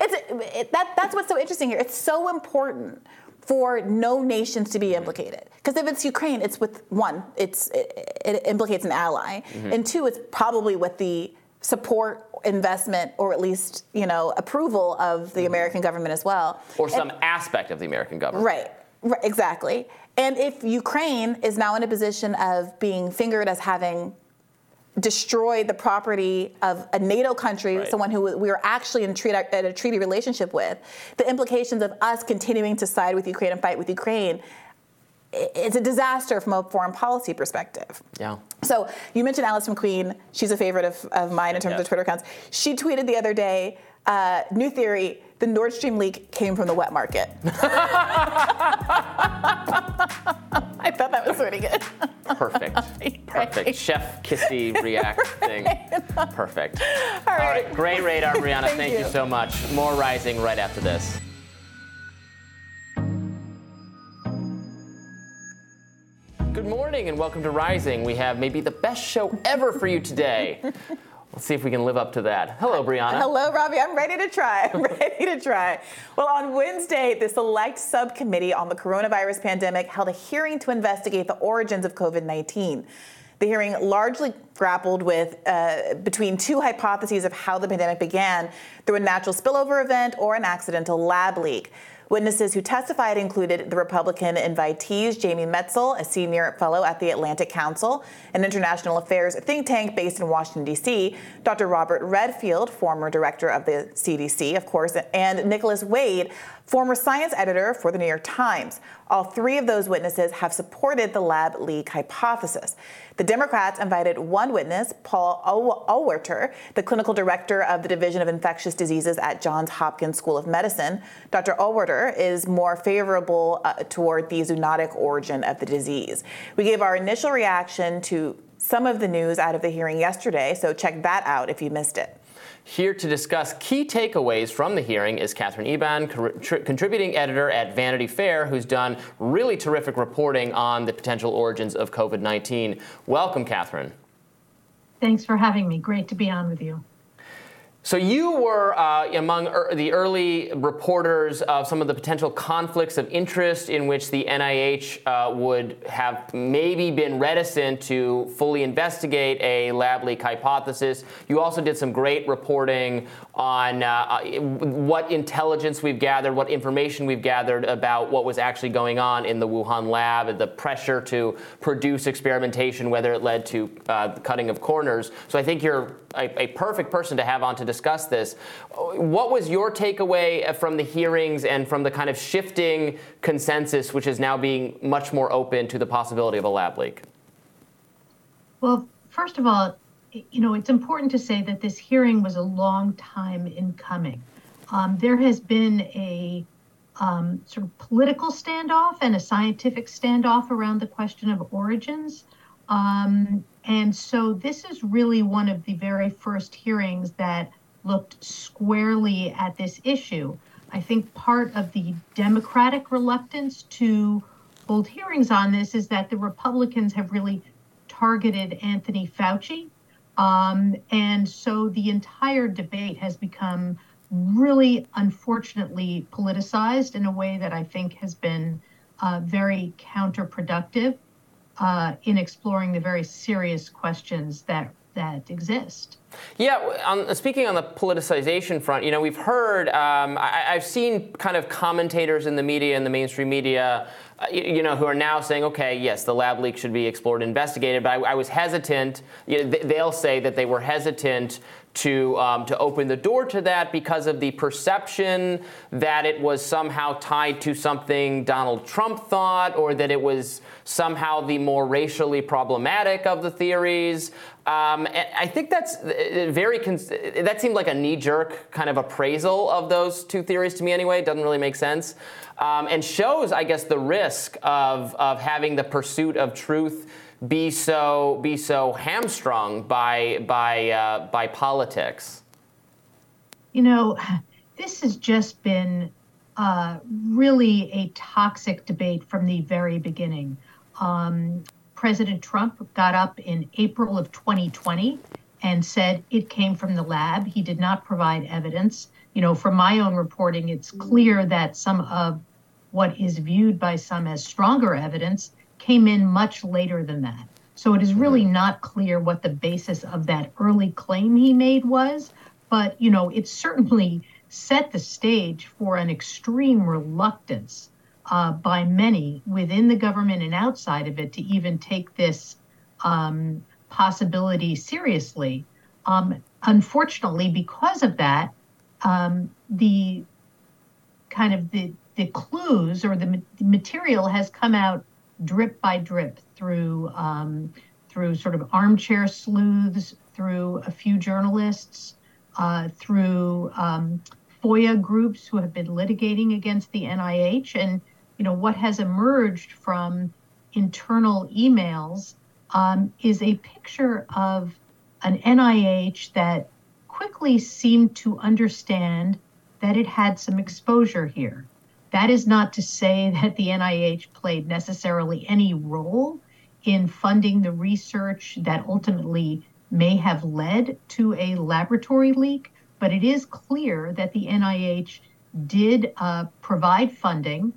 [SPEAKER 4] it's it, that that's what's so interesting here. It's so important for no nations to be implicated. Because if it's Ukraine, it's with one, it's it, it implicates an ally, mm-hmm. and two, it's probably with the support, investment, or at least you know approval of the mm-hmm. American government as well,
[SPEAKER 1] or some and, aspect of the American government.
[SPEAKER 4] Right. Right. Exactly. And if Ukraine is now in a position of being fingered as having destroy the property of a NATO country, right. someone who we are actually in, treat, in a treaty relationship with, the implications of us continuing to side with Ukraine and fight with Ukraine it's a disaster from a foreign policy perspective.
[SPEAKER 1] Yeah.
[SPEAKER 4] So you mentioned Alice McQueen. She's a favorite of, of mine in terms yeah. of Twitter accounts. She tweeted the other day, uh, new theory, the Nord Stream leak came from the wet market. I thought that was pretty good.
[SPEAKER 1] Perfect. Perfect. Right. Chef Kissy react thing. Perfect.
[SPEAKER 4] All right. All right.
[SPEAKER 1] Great radar, Briahna.
[SPEAKER 4] Thank,
[SPEAKER 1] Thank you.
[SPEAKER 4] you
[SPEAKER 1] so much. More rising right after this. Good morning and welcome to Rising. We have maybe the best show ever for you today. Let's see if we can live up to that. Hello, Briahna.
[SPEAKER 4] Hello, Robby. I'm ready to try. I'm ready to try. Well, on Wednesday, the Select Subcommittee on the Coronavirus Pandemic held a hearing to investigate the origins of COVID 19. The hearing largely grappled with uh, between two hypotheses of how the pandemic began through a natural spillover event or an accidental lab leak. Witnesses who testified included the Republican invitees Jamie Metzl, a senior fellow at the Atlantic Council, an international affairs think tank based in Washington, D.C., Dr. Robert Redfield, former director of the CDC, of course, and Nicholas Wade, former science editor for the New York Times. All three of those witnesses have supported the lab leak hypothesis. The Democrats invited one witness, Paul Auwaerter, the clinical director of the Division of Infectious Diseases at Johns Hopkins School of Medicine. Dr. Auwaerter is more favorable uh, toward the zoonotic origin of the disease. We gave our initial reaction to some of the news out of the hearing yesterday, so check that out if you missed it.
[SPEAKER 1] Here to discuss key takeaways from the hearing is Katherine Eban, contributing editor at Vanity Fair, who's done really terrific reporting on the potential origins of COVID 19. Welcome, Katherine.
[SPEAKER 19] Thanks for having me. Great to be on with you.
[SPEAKER 1] So you were uh, among er- the early reporters of some of the potential conflicts of interest in which the NIH uh, would have maybe been reticent to fully investigate a lab leak hypothesis. You also did some great reporting on uh, uh what intelligence we've gathered, what information we've gathered about what was actually going on in the Wuhan lab, and the pressure to produce experimentation, whether it led to uh, cutting of corners. So I think you're a, a perfect person to have on to discuss this. What was your takeaway from the hearings and from the kind of shifting consensus, which is now being much more open to the possibility of a lab leak?
[SPEAKER 19] Well, first of all, you know, it's important to say that this hearing was a long time in coming. Um, there has been a um, sort of political standoff and a scientific standoff around the question of origins. Um, and so this is really one of the very first hearings that looked squarely at this issue. I think part of the Democratic reluctance to hold hearings on this is that the Republicans have really targeted Anthony Fauci. Um, and so the entire debate has become really unfortunately politicized in a way that I think has been uh, very counterproductive uh, in exploring the very serious questions that that exist.
[SPEAKER 1] Yeah, on, speaking on the politicization front, you know, we've heard, um, I, have seen kind of commentators in the media in the mainstream media, uh, you, you, know, who are now saying, okay, yes, the lab leak should be explored and investigated, but I, I was hesitant. You know, they'll say that they were hesitant to um, to open the door to that because of the perception that it was somehow tied to something Donald Trump thought, or that it was somehow the more racially problematic of the theories. Um, I think that's uh, very. Cons- that seemed like a knee-jerk kind of appraisal of those two theories to me. Anyway, it doesn't really make sense, um, and shows, I guess, the risk of of having the pursuit of truth be so be so hamstrung by by uh, by politics?
[SPEAKER 19] You know, this has just been uh, really a toxic debate from the very beginning. Um, President Trump got up in April of 2020 and said it came from the lab. He did not provide evidence. You know, from my own reporting, it's clear that some of what is viewed by some as stronger evidence came in much later than that. So it is really not clear what the basis of that early claim he made was, but you know, it certainly set the stage for an extreme reluctance uh, by many within the government and outside of it to even take this um, possibility seriously. Um, unfortunately, because of that, um, the kind of the the clues or the, the material has come out drip by drip through um, through sort of armchair sleuths, through a few journalists, uh, through um, FOIA groups who have been litigating against the NIH, and you know what has emerged from internal emails um, is a picture of an NIH that quickly seemed to understand that it had some exposure here. That is not to say that the NIH played necessarily any role in funding the research that ultimately may have led to a laboratory leak, but it is clear that the NIH did uh, provide funding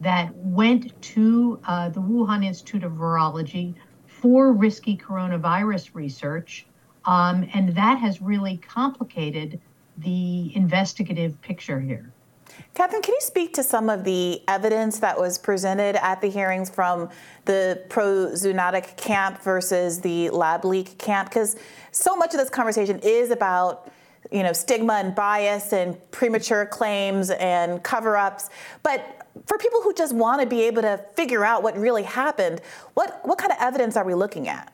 [SPEAKER 19] that went to uh, the Wuhan Institute of Virology for risky coronavirus research. Um, and that has really complicated the investigative picture here.
[SPEAKER 4] Katherine, can you speak to some of the evidence that was presented at the hearings from the pro zoonotic camp versus the lab leak camp? Because so much of this conversation is about you know stigma and bias and premature claims and cover-ups, but for people who just want to be able to figure out what really happened, what what kind of evidence are we looking at?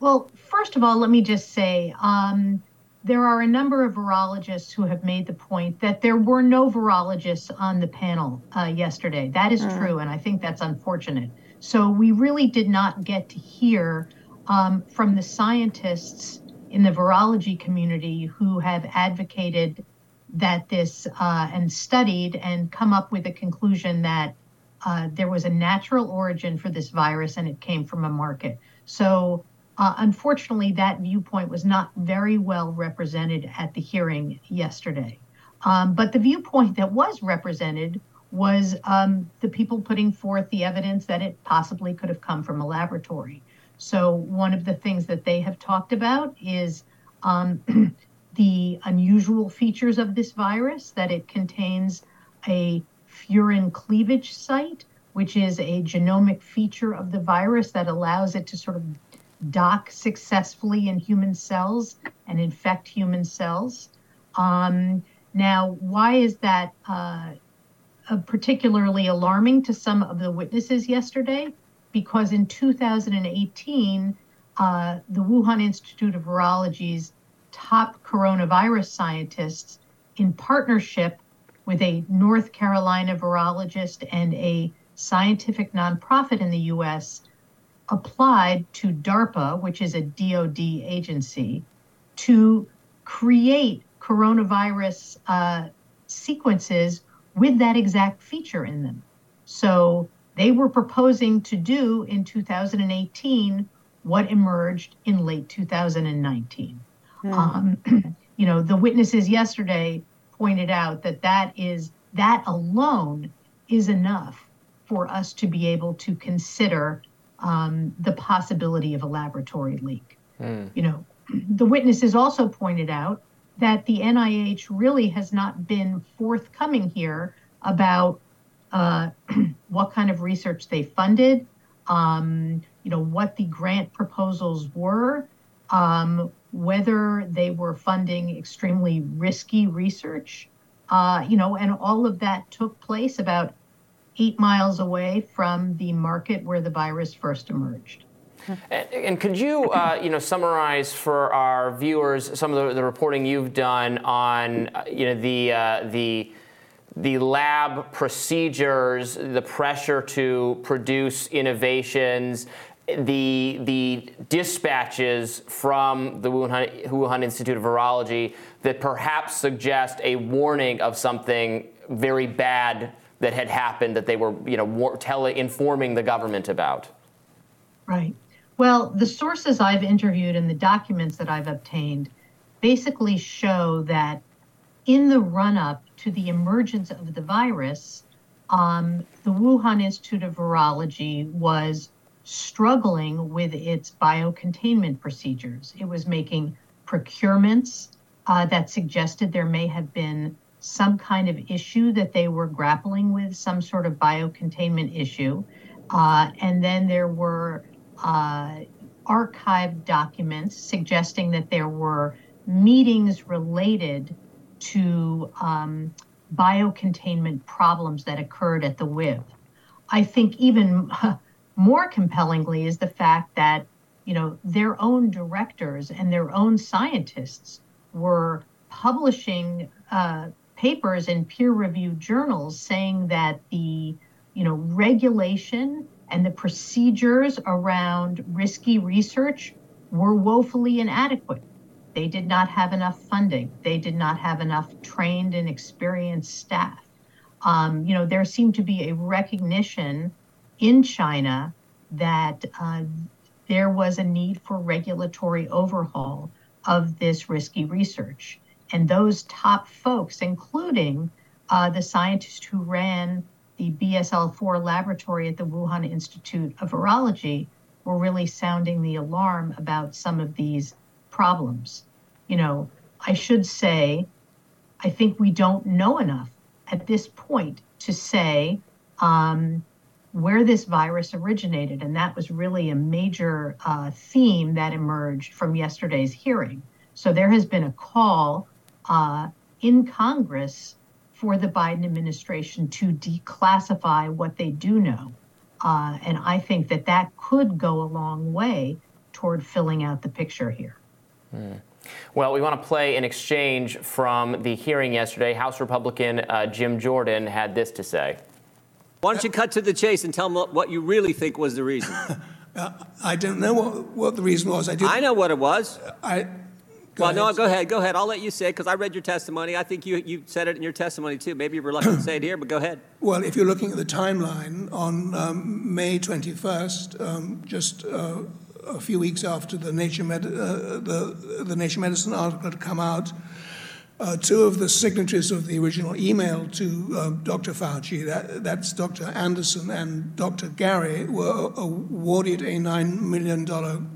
[SPEAKER 19] Well, first of all, let me just say. Um, there are a number of virologists who have made the point that there were no virologists on the panel uh, yesterday. That is mm. true, and I think that's unfortunate. So we really did not get to hear um, from the scientists in the virology community who have advocated that this uh, and studied and come up with a conclusion that uh, there was a natural origin for this virus and it came from a market. So uh, unfortunately, that viewpoint was not very well represented at the hearing yesterday. Um, but the viewpoint that was represented was um, the people putting forth the evidence that it possibly could have come from a laboratory. So, one of the things that they have talked about is um, the unusual features of this virus, that it contains a furin cleavage site, which is a genomic feature of the virus that allows it to sort of dock successfully in human cells and infect human cells. Um, now, why is that uh, uh, particularly alarming to some of the witnesses yesterday? Because in 2018, uh, the Wuhan Institute of Virology's top coronavirus scientists, in partnership with a North Carolina virologist and a scientific nonprofit in the US, applied to DARPA, which is a DoD agency, to create coronavirus uh, sequences with that exact feature in them. So they were proposing to do in 2018 what emerged in late 2019. Mm. Um, you know, the witnesses yesterday pointed out that that is that alone is enough for us to be able to consider um, the possibility of a laboratory leak. Mm. You know, the witnesses also pointed out that the NIH really has not been forthcoming here about uh, what kind of research they funded, um, you know, what the grant proposals were, um, whether they were funding extremely risky research, uh, you know, and all of that took place about eight miles away from the market where the virus first emerged.
[SPEAKER 1] And, and could you, uh, you know, summarize for our viewers some of the, the reporting you've done on, uh, you know, the uh, the the lab procedures, the pressure to produce innovations, the the dispatches from the Wuhan, Wuhan Institute of Virology that perhaps suggest a warning of something very bad that had happened that they were, you know, telling, informing the government about?
[SPEAKER 19] Right. Well, the sources I've interviewed and the documents that I've obtained basically show that in the run up to the emergence of the virus, um, the Wuhan Institute of Virology was struggling with its biocontainment procedures. It was making procurements uh, that suggested there may have been some kind of issue that they were grappling with, some sort of biocontainment issue. Uh, and then there were uh, archived documents suggesting that there were meetings related to um, biocontainment problems that occurred at the WIV. I think even more compellingly is the fact that you know their own directors and their own scientists were publishing uh, papers in peer-reviewed journals saying that the you know regulation and the procedures around risky research were woefully inadequate. They did not have enough funding. They did not have enough trained and experienced staff. Um, you know, there seemed to be a recognition in China that uh, there was a need for regulatory overhaul of this risky research. And those top folks, including uh, the scientist who ran the BSL 4 laboratory at the Wuhan Institute of Virology, were really sounding the alarm about some of these problems. You know, I should say, I think we don't know enough at this point to say um, where this virus originated. And that was really a major uh, theme that emerged from yesterday's hearing. So there has been a call uh, in Congress for the Biden administration to declassify what they do know. Uh, and I think that that could go a long way toward filling out the picture here.
[SPEAKER 1] Hmm. Well, we want to play an exchange from the hearing yesterday. House Republican uh, Jim Jordan had this to say.
[SPEAKER 20] Why don't you cut to the chase and tell them what you really think was the reason?
[SPEAKER 21] uh, I don't know what, what the reason was. I, did,
[SPEAKER 20] I know what it was.
[SPEAKER 21] I,
[SPEAKER 20] Go well, ahead. no, go ahead. Go ahead. I'll let you say it because I read your testimony. I think you, you said it in your testimony too. Maybe you're reluctant to say it here, but go ahead.
[SPEAKER 21] Well, if you're looking at the timeline, on um, May 21st, um, just uh, a few weeks after the Nature, Med- uh, the, the Nature Medicine article had come out, uh, two of the signatories of the original email to uh, Dr. Fauci, that, that's Dr. Andersen and Dr. Garry, were awarded a $9 million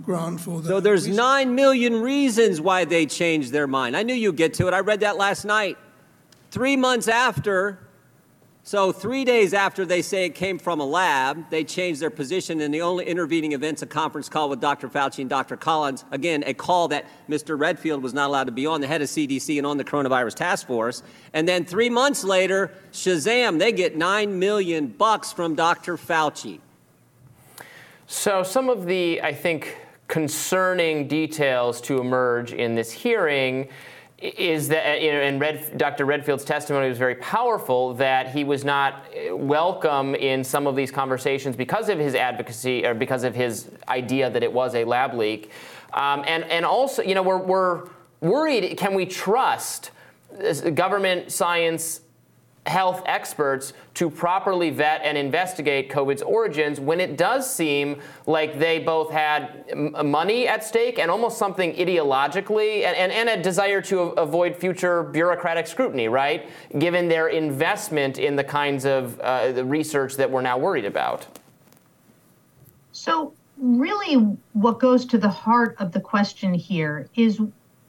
[SPEAKER 21] grant for the.
[SPEAKER 20] So there's research. 9 million reasons why they changed their mind. I knew you'd get to it. I read that last night. Three months after so, three days after they say it came from a lab, they changed their position, and the only intervening event's a conference call with Dr. Fauci and Dr. Collins. Again, a call that Mr. Redfield was not allowed to be on, the head of CDC and on the coronavirus task force. And then three months later, Shazam, they get nine million bucks from Dr. Fauci.
[SPEAKER 1] So, some of the, I think, concerning details to emerge in this hearing is that uh, you know, and Red, Dr. Redfield's testimony was very powerful that he was not uh, welcome in some of these conversations because of his advocacy or because of his idea that it was a lab leak, um, and and also you know we're we're worried. Can we trust uh, government science health experts to properly vet and investigate COVID's origins when it does seem like they both had money at stake and almost something ideologically and, and, and a desire to avoid future bureaucratic scrutiny, right? Given their investment in the kinds of uh, the research that we're now worried about.
[SPEAKER 19] So, really, what goes to the heart of the question here is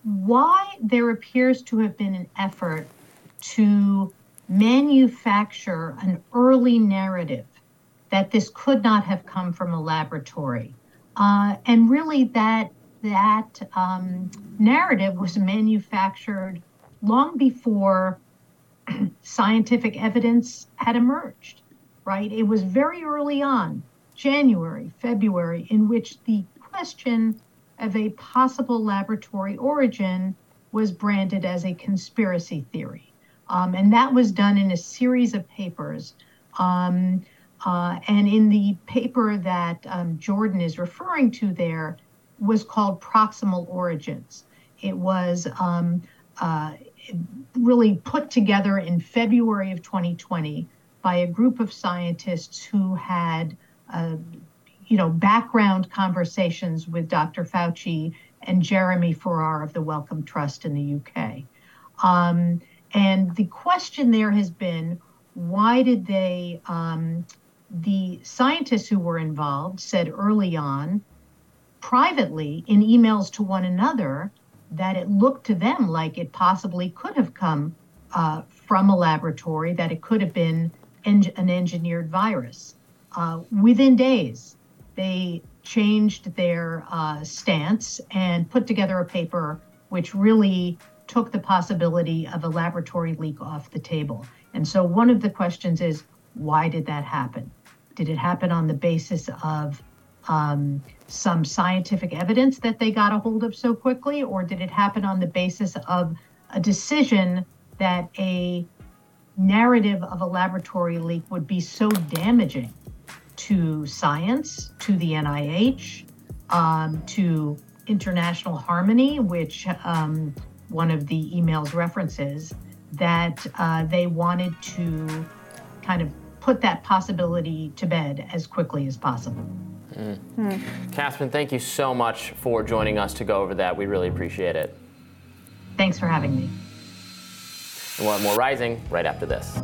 [SPEAKER 19] why there appears to have been an effort to manufacture an early narrative that this could not have come from a laboratory. Uh, and really, that that um, narrative was manufactured long before scientific evidence had emerged. Right? It was very early on, January, February, in which the question of a possible laboratory origin was branded as a conspiracy theory. Um, and that was done in a series of papers. Um, uh, and in the paper that um, Jordan is referring to there was called Proximal Origins. It was um, uh, really put together in February of 2020 by a group of scientists who had, uh, you know, background conversations with Dr. Fauci and Jeremy Farrar of the Wellcome Trust in the UK. And the question there has been why did they, um, the scientists who were involved said early on, privately in emails to one another, that it looked to them like it possibly could have come uh, from a laboratory, that it could have been en- an engineered virus. Uh, within days, they changed their uh, stance and put together a paper which really took the possibility of a laboratory leak off the table. And so one of the questions is why did that happen? Did it happen on the basis of um, some scientific evidence that they got a hold of so quickly, or did it happen on the basis of a decision that a narrative of a laboratory leak would be so damaging to science, to the NIH, um, to international harmony, which um, one of the emails references that uh, they wanted to kind of put that possibility to bed as quickly as possible.
[SPEAKER 1] Mm. Mm. Katherine, thank you so much for joining us to go over that. We really appreciate it.
[SPEAKER 19] Thanks for having me.
[SPEAKER 1] And we'll have more Rising right after this.